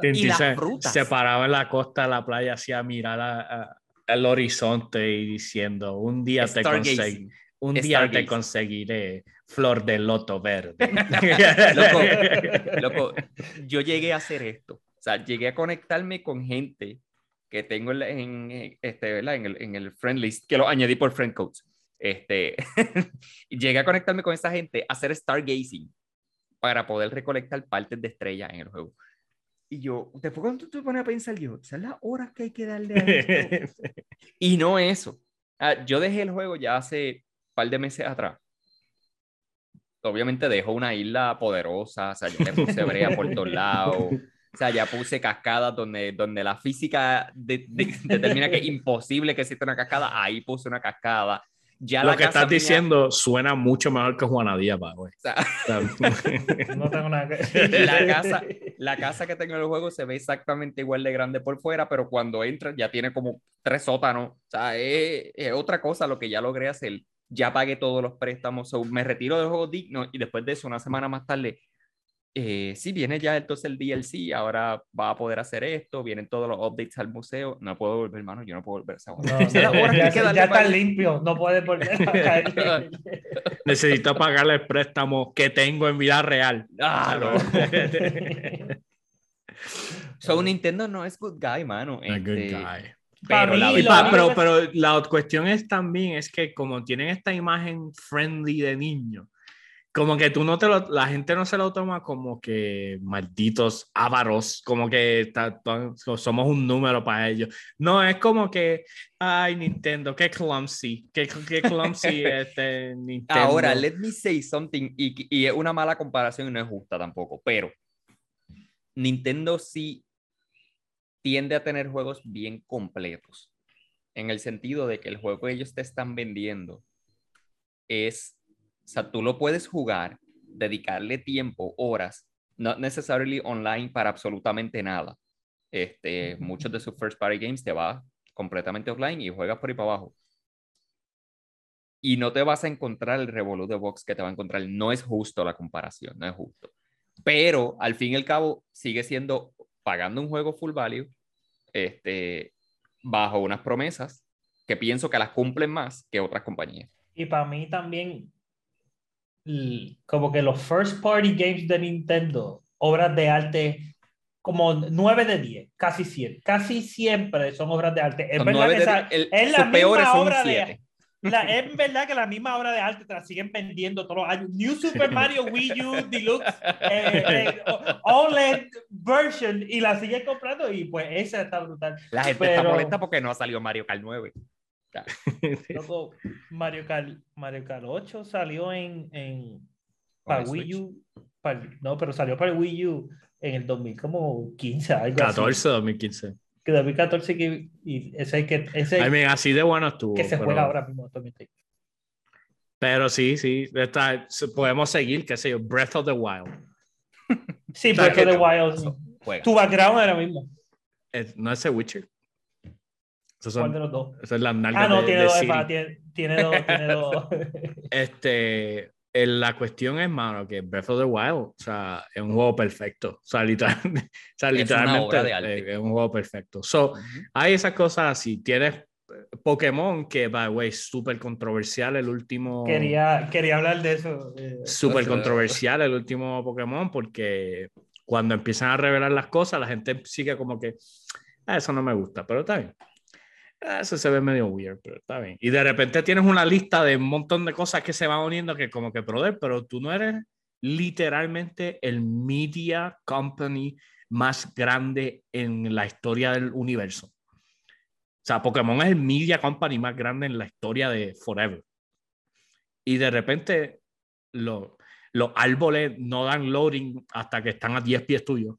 Tintín las se, frutas. se paraba en la costa de la playa hacia mirar a- a- al horizonte y diciendo, un día te conseguiré, un día te conseguiré flor de loto verde. Loco, Loco, yo llegué a hacer esto. O sea, llegué a conectarme con gente que tengo en, en, eh, este, ¿verdad? en, el, en el friend list, que lo añadí por friend codes. Este, llegué a conectarme con esa gente a hacer stargazing para poder recolectar partes de estrellas en el juego. Y yo, después cuando tú te pones a pensar, yo, ¿sabes las horas que hay que darle a esto? Y no eso. Ah, yo dejé el juego ya hace un par de meses atrás. Obviamente dejo una isla poderosa, o sea, yo le puse brea por todos lados. O sea, ya puse cascadas donde, donde la física de- de- determina que es imposible que exista una cascada. Ahí puse una cascada. Ya Lo la que casa estás mía- diciendo suena mucho mejor que Juana Díaz, pa, güey. o sea, O sea, no tengo nada que La casa- la casa que tengo en el juego se ve exactamente igual de grande por fuera, pero cuando entras ya tiene como tres sótanos. O sea, es, es otra cosa lo que ya logré hacer. Ya pagué todos los préstamos, so, me retiro del juego digno y después de eso, una semana más tarde, eh, sí, viene ya entonces el DLC, ahora va a poder hacer esto, vienen todos los updates al museo. No puedo volver, hermano, yo no puedo volver esa hora. No, que ya, que ya está limpio, no puedes volver a caer. necesito pagarle el préstamo que tengo en vida real. Ah, no. no. So, Nintendo no es good guy, mano. A good Este, guy. Pero la pa- pero, pero la cuestión es también es que como tienen esta imagen friendly de niño, como que tú no te lo, la gente no se lo toma como que malditos ávaros, como que está- somos un número para ellos. No, es como que, ay, Nintendo, qué clumsy, qué, qué clumsy este Nintendo. Ahora, let me say something, y, y es una mala comparación y no es justa tampoco, pero Nintendo sí tiende a tener juegos bien completos, en el sentido de que el juego que ellos te están vendiendo es, o sea, tú lo puedes jugar, dedicarle tiempo, horas, not necessarily online para absolutamente nada. Este, muchos de sus first party games te va completamente offline y juegas por ahí para abajo y no te vas a encontrar el Revolut de Box que te va a encontrar. No es justo la comparación, no es justo. Pero al fin y al cabo sigue siendo pagando un juego full value este, bajo unas promesas que pienso que las cumplen más que otras compañías. Y para mí también, como que los first party games de Nintendo, obras de arte, como 9 de 10, casi 100, casi siempre son obras de arte. Es Son verdad que esa- el- es la misma obra de la, es verdad que la misma obra de arte te la siguen vendiendo todos los años. New Super Mario Wii U Deluxe eh, eh, OLED version y la siguen comprando y pues esa está brutal. La gente está Pero- molesta porque no ha salido Mario Kart 9. Luego, Mario Kart, Mario Kart 8 salió en, en para Wii. U. para- no, pero salió para el Wii U en el 2015, algo así. 14, 2015. Que 2014 que, y ese que, ese I mean, así de bueno estuvo. que se pero- juega ahora mismo. Pero sí, sí, está, podemos seguir, qué sé yo, Breath of the Wild. Sí, Breath of the Wild. Juega. Tu background era mismo. Es- ¿No es The Witcher? Esos ¿Cuál son, de los dos? esas son las nalgas Ah, no, de, tiene de dos, Siri. es- tiene, Tiene dos, tiene dos. Este, el- la cuestión es, mano, que Breath of the Wild, o sea, es un juego perfecto. O sea, literal- o sea, literalmente arte. eh, es un juego perfecto. So, Ujú. hay esas cosas así. Tienes eh, Pokémon, que, by the way, súper controversial el último. Quería, quería hablar de eso. eh, Súper controversial el último Pokémon, porque cuando empiezan a revelar las cosas, la gente sigue como que, "Ah, eso no me gusta, pero está bien. Ah, Eso se ve medio weird, pero está bien. Y de repente tienes una lista de un montón de cosas que se van uniendo que como que, brother, pero tú no eres literalmente el media company más grande en la historia del universo. O sea, Pokémon es el media company más grande en la historia de Forever. Y de repente lo- los árboles no dan loading hasta que están a 10 pies tuyos.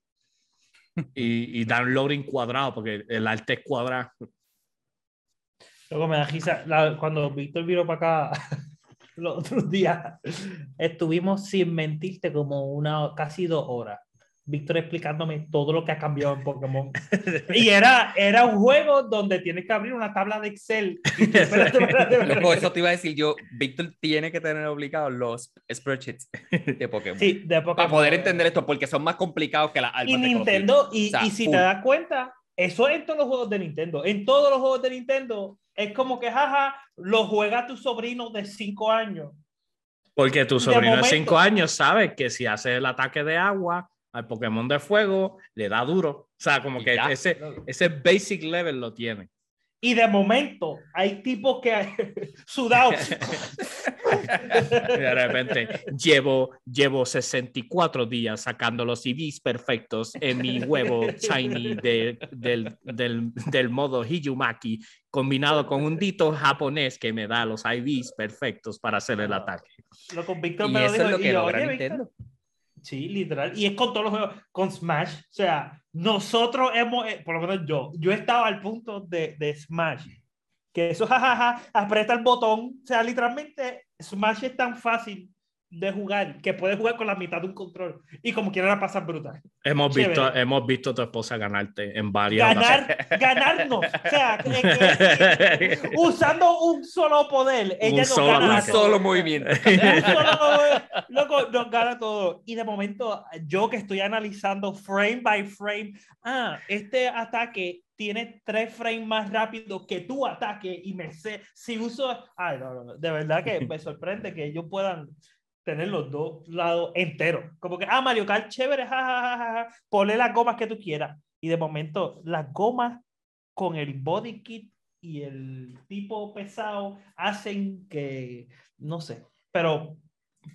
Y, y dan loading cuadrado porque el arte es cuadrado. Luego me da risa. la- cuando Víctor vino para acá los otros días, estuvimos sin mentirte como una casi dos horas. Víctor explicándome todo lo que ha cambiado en Pokémon. Y era, era un juego donde tienes que abrir una tabla de Excel. Y tú, espérate, espérate, espérate. Loco, eso te iba a decir yo. Víctor tiene que tener obligados los spreadsheets de Pokémon. Sí, de Pokémon. Para poder entender esto, porque son más complicados que las Y almas. Nintendo, y, O sea, y si full. te das cuenta, eso es en todos los juegos de Nintendo. En todos los juegos de Nintendo es como que, jaja, lo juega tu sobrino de 5 años. Porque tu sobrino de momento- 5 años sabe que si hace el ataque de agua al Pokémon de fuego, le da duro. O sea, como Y que ya. ese, ese basic level lo tiene. Y de momento hay tipos que sudados. Y de repente llevo, llevo 64 días sacando los CVs perfectos en mi huevo shiny de- del, del, del modo Hijumaki combinado con un dito japonés que me da los IVs perfectos para hacer el ataque. Lo con Víctor Y me lo eso dijo. es lo y que yo, logra "Oye, Nintendo. Víctor". Sí, literal. Y es con todos los juegos, con Smash. O sea, nosotros hemos, eh, por lo menos yo, yo estaba al punto de, de Smash. Que eso, jajaja, aprieta el botón. O sea, literalmente, Smash es tan fácil de jugar que puedes jugar con la mitad de un control. Y como quiera la pasas brutal. Hemos Chévere. visto, hemos visto a tu esposa ganarte en varias Ganar, ganarnos. O sea, eh, eh, usando un solo poder. Ella Un nos solo gana Un solo movimiento. Un solo- loco, nos gana todo. Y de momento, yo que estoy analizando frame by frame, ah, este ataque tiene tres frames más rápido que tu ataque y me sé, si uso, ay, no, no, de verdad que me sorprende que ellos puedan tener los dos lados enteros. Como que, ah, Mario Kart, chévere, ja, ja, ja, ja, ja, ponle las gomas que tú quieras. Y de momento, las gomas con el body kit y el tipo pesado hacen que, no sé, pero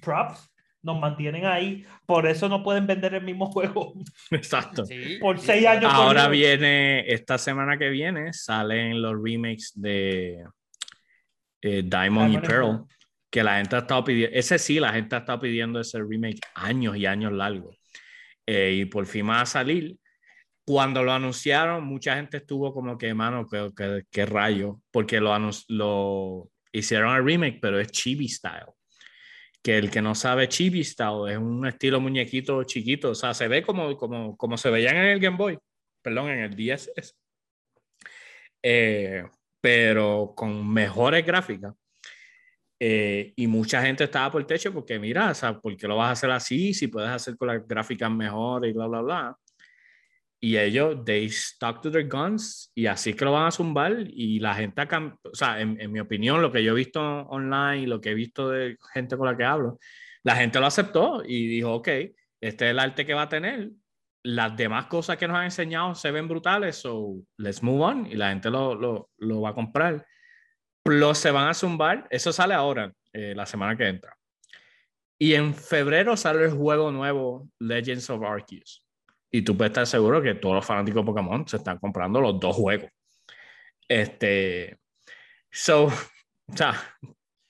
props nos mantienen ahí, por eso no pueden vender el mismo juego Exacto. Sí. por seis años. Ahora viene, esta semana que viene, salen los remakes de eh, Diamond, Diamond y Pearl. Que la gente ha estado pidiendo, ese sí, la gente ha estado pidiendo ese remake años y años largos. Eh, y por fin va a salir. Cuando lo anunciaron, mucha gente estuvo como que, mano, qué, qué, qué rayo, porque lo, lo hicieron el remake, pero es chibi style. Que el que no sabe chibi style es un estilo muñequito chiquito, o sea, se ve como, como, como se veían en el Game Boy, perdón, en el DSS. Eh, pero con mejores gráficas. Eh, y mucha gente estaba por el techo porque, mira, o sea, ¿por qué lo vas a hacer así? Si puedes hacer con las gráficas mejores y bla, bla, bla. Y ellos, they stuck to their guns y así que lo van a zumbar. Y la gente, cam- o sea, en, en mi opinión, lo que yo he visto online y lo que he visto de gente con la que hablo, la gente lo aceptó y dijo, ok, este es el arte que va a tener. Las demás cosas que nos han enseñado se ven brutales, so let's move on. Y la gente lo, lo, lo va a comprar. Plus se van a zumbar, eso sale ahora, eh, la semana que entra. Y en febrero sale el juego nuevo Legends of Arceus. Y tú puedes estar seguro que todos los fanáticos de Pokémon se están comprando los dos juegos. Este, so, o sea,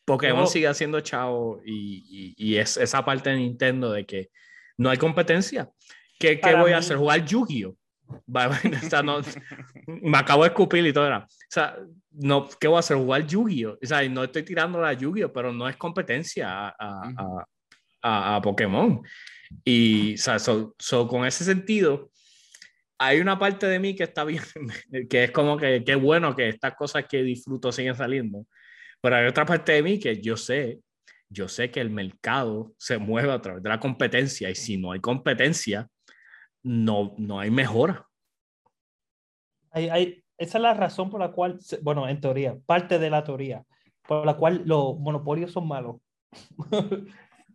Pokémon sigue haciendo chavo y, y, y es esa parte de Nintendo de que no hay competencia. ¿Qué, qué voy a mí- hacer? ¿Jugar Yu-Gi-Oh? O sea, no- me acabo de escupir y todo era. O sea, no, ¿qué voy a hacer? Jugar Yu-Gi-Oh. O sea, no estoy tirando la Yu-Gi-Oh, pero no es competencia a, a, a- a- a Pokémon. Y, o sea, so- so, con ese sentido, hay una parte de mí que está bien, que es como que qué bueno que estas cosas que disfruto siguen saliendo. Pero hay otra parte de mí que yo sé, yo sé que el mercado se mueve a través de la competencia y si no hay competencia, no, no hay mejora. Hay, hay, esa es la razón por la cual, bueno, en teoría, parte de la teoría, por la cual los monopolios son malos.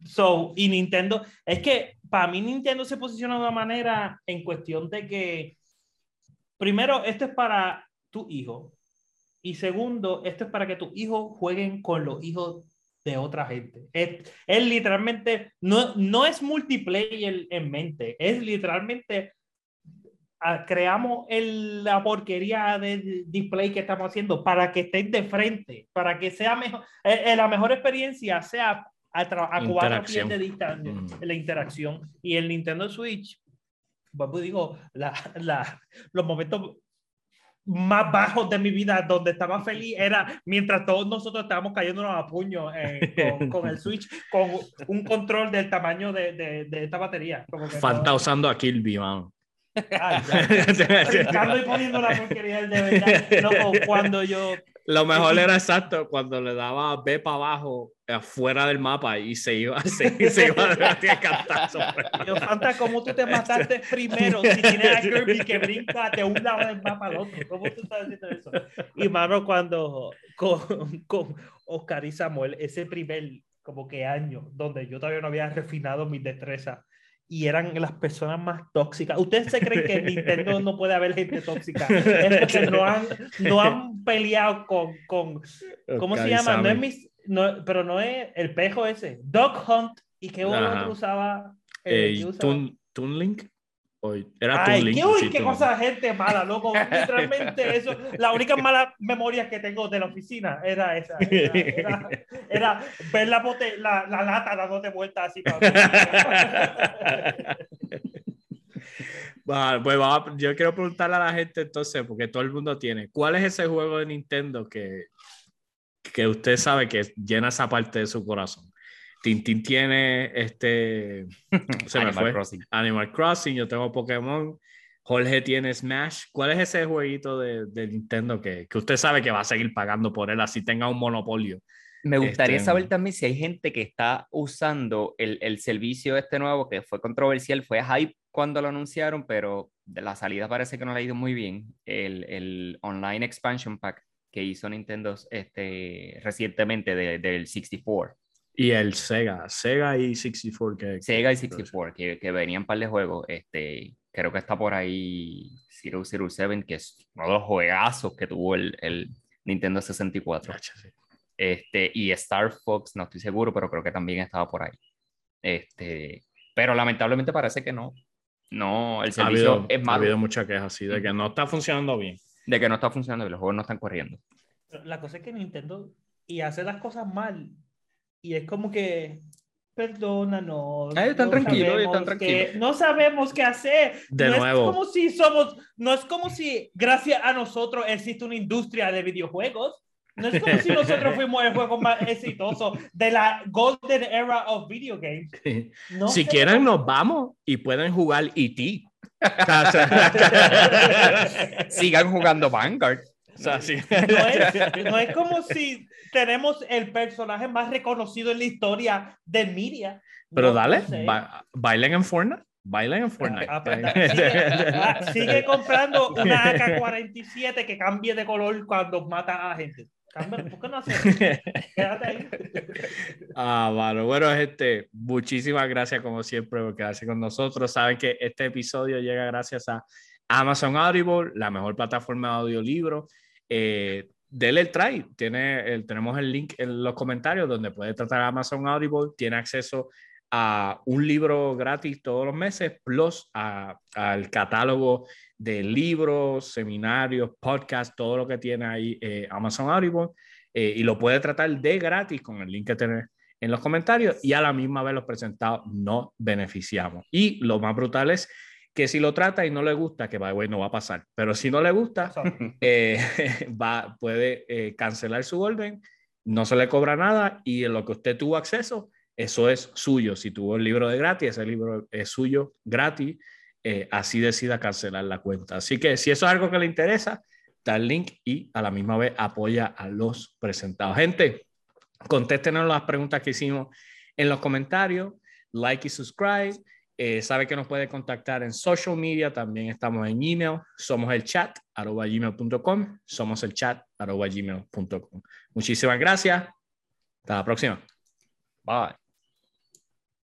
so, y Nintendo, es que para mí Nintendo se posiciona de una manera en cuestión de que, primero, esto es para tu hijo. Y segundo, esto es para que tus hijos jueguen con los hijos de otra gente. Es, es literalmente, no, no es multiplayer en mente, es literalmente creamos el, la porquería de display que estamos haciendo para que estén de frente, para que sea mejor, eh, eh, la mejor experiencia sea a, a cuatro pies de distancia, mm. la interacción. Y el Nintendo Switch, pues digo, la, la, los momentos más bajos de mi vida, donde estaba feliz, era mientras todos nosotros estábamos cayéndonos a puño eh, con, con, el Switch, con un control del tamaño de, de, de esta batería. Como Fanta usando a Kirby, man. Ay, y poniendo la porquería de verdad. No, cuando yo lo mejor era exacto cuando le daba B para abajo afuera del mapa y se iba, se, se iba a cantar Yo, Fanta, ¿cómo tú te mataste primero si tienes a Kirby que brinca de un lado del mapa al otro? ¿Cómo tú estás haciendo eso? Y mano, cuando con, con Oscar y Samuel, ese primer como que año donde yo todavía no había refinado mis destrezas y eran las personas más tóxicas. ¿Ustedes se creen que en Nintendo no puede haber gente tóxica? Es porque no han, no han peleado con, con ¿cómo se llama? No es mis, no, pero no es el pejo ese, Dog Hunt, ¿y qué otro usaba? Eh, eh, usaba? Toon, Link. Era Ay, qué, uy, qué cosa gente mala, loco. Literalmente eso, la única mala memoria que tengo de la oficina era esa. Era, era, ver la, bote, la, la lata dándote vueltas así. Para... pues yo quiero preguntarle a la gente entonces, porque todo el mundo tiene, ¿cuál es ese juego de Nintendo que, que usted sabe que llena esa parte de su corazón? Tintín tiene este. Se Animal fue. Crossing. Animal Crossing, yo tengo Pokémon. Jorge tiene Smash. ¿Cuál es ese jueguito de, de Nintendo que, que, usted sabe que va a seguir pagando por él así tenga un monopolio? Me gustaría este, saber también si hay gente que está usando el, el, servicio este nuevo que fue controversial, fue hype cuando lo anunciaron, pero de la salida parece que no le ha ido muy bien. El, el Online Expansion Pack que hizo Nintendo este, recientemente del 64. Y el Sega, Sega y 64. Que, Sega y 64, que, que venían par de juegos. Este, creo que está por ahí 007, que es uno de los juegazos que tuvo el, el Nintendo 64. Este, y Star Fox, no estoy seguro, pero creo que también estaba por ahí. Este, pero lamentablemente parece que no. No, el servicio es malo. Ha habido mucha queja así de que no está funcionando bien. De que no está funcionando y los juegos no están corriendo. La cosa es que Nintendo y hace las cosas mal y es como que, perdónanos. Ay, están tranquilos, están tranquilos. No sabemos qué hacer. De no nuevo. Es como si somos, no es como si gracias a nosotros existe una industria de videojuegos. No es como si nosotros fuimos el juego más exitoso de la golden era of video games. si quieren, nos vamos y pueden jugar E.T. Sigan jugando Vanguard. no, es, no, es, como si tenemos el personaje más reconocido en la historia de media. Pero dale, bailen en Fortnite. Bailen en Fortnite. Ah, pues, ah, sigue, comprando una AK-47 que cambie de color cuando mata a gente. ¿Por qué no haces? Quédate ahí. Ah, bueno, bueno, gente, muchísimas gracias como siempre por quedarse con nosotros. Saben que este episodio llega gracias a Amazon Audible, la mejor plataforma de audiolibro. Eh, dele el try. Tiene el, tenemos el link en los comentarios donde puede tratar Amazon Audible. Tiene acceso a un libro gratis todos los meses, plus al catálogo de libros, seminarios, podcasts, todo lo que tiene ahí eh, Amazon Audible. Eh, y lo puede tratar de gratis con el link que tiene en los comentarios y a la misma vez los presentados no beneficiamos. Y lo más brutal es que si lo trata y no le gusta, que va, no va a pasar, pero si no le gusta, eh, va, puede eh, cancelar su orden, no se le cobra nada y en lo que usted tuvo acceso, eso es suyo. Si tuvo el libro de gratis, ese libro es suyo gratis, eh, así decida cancelar la cuenta. Así que si eso es algo que le interesa, da el link y a la misma vez apoya a los presentados. Gente, contéstenos las preguntas que hicimos en los comentarios, like y subscribe. Eh, sabe que nos puede contactar en social media, también estamos en email, somos el chat, arroba gmail.com, somos el chat, arroba gmail.com. Muchísimas gracias. Hasta la próxima. Bye.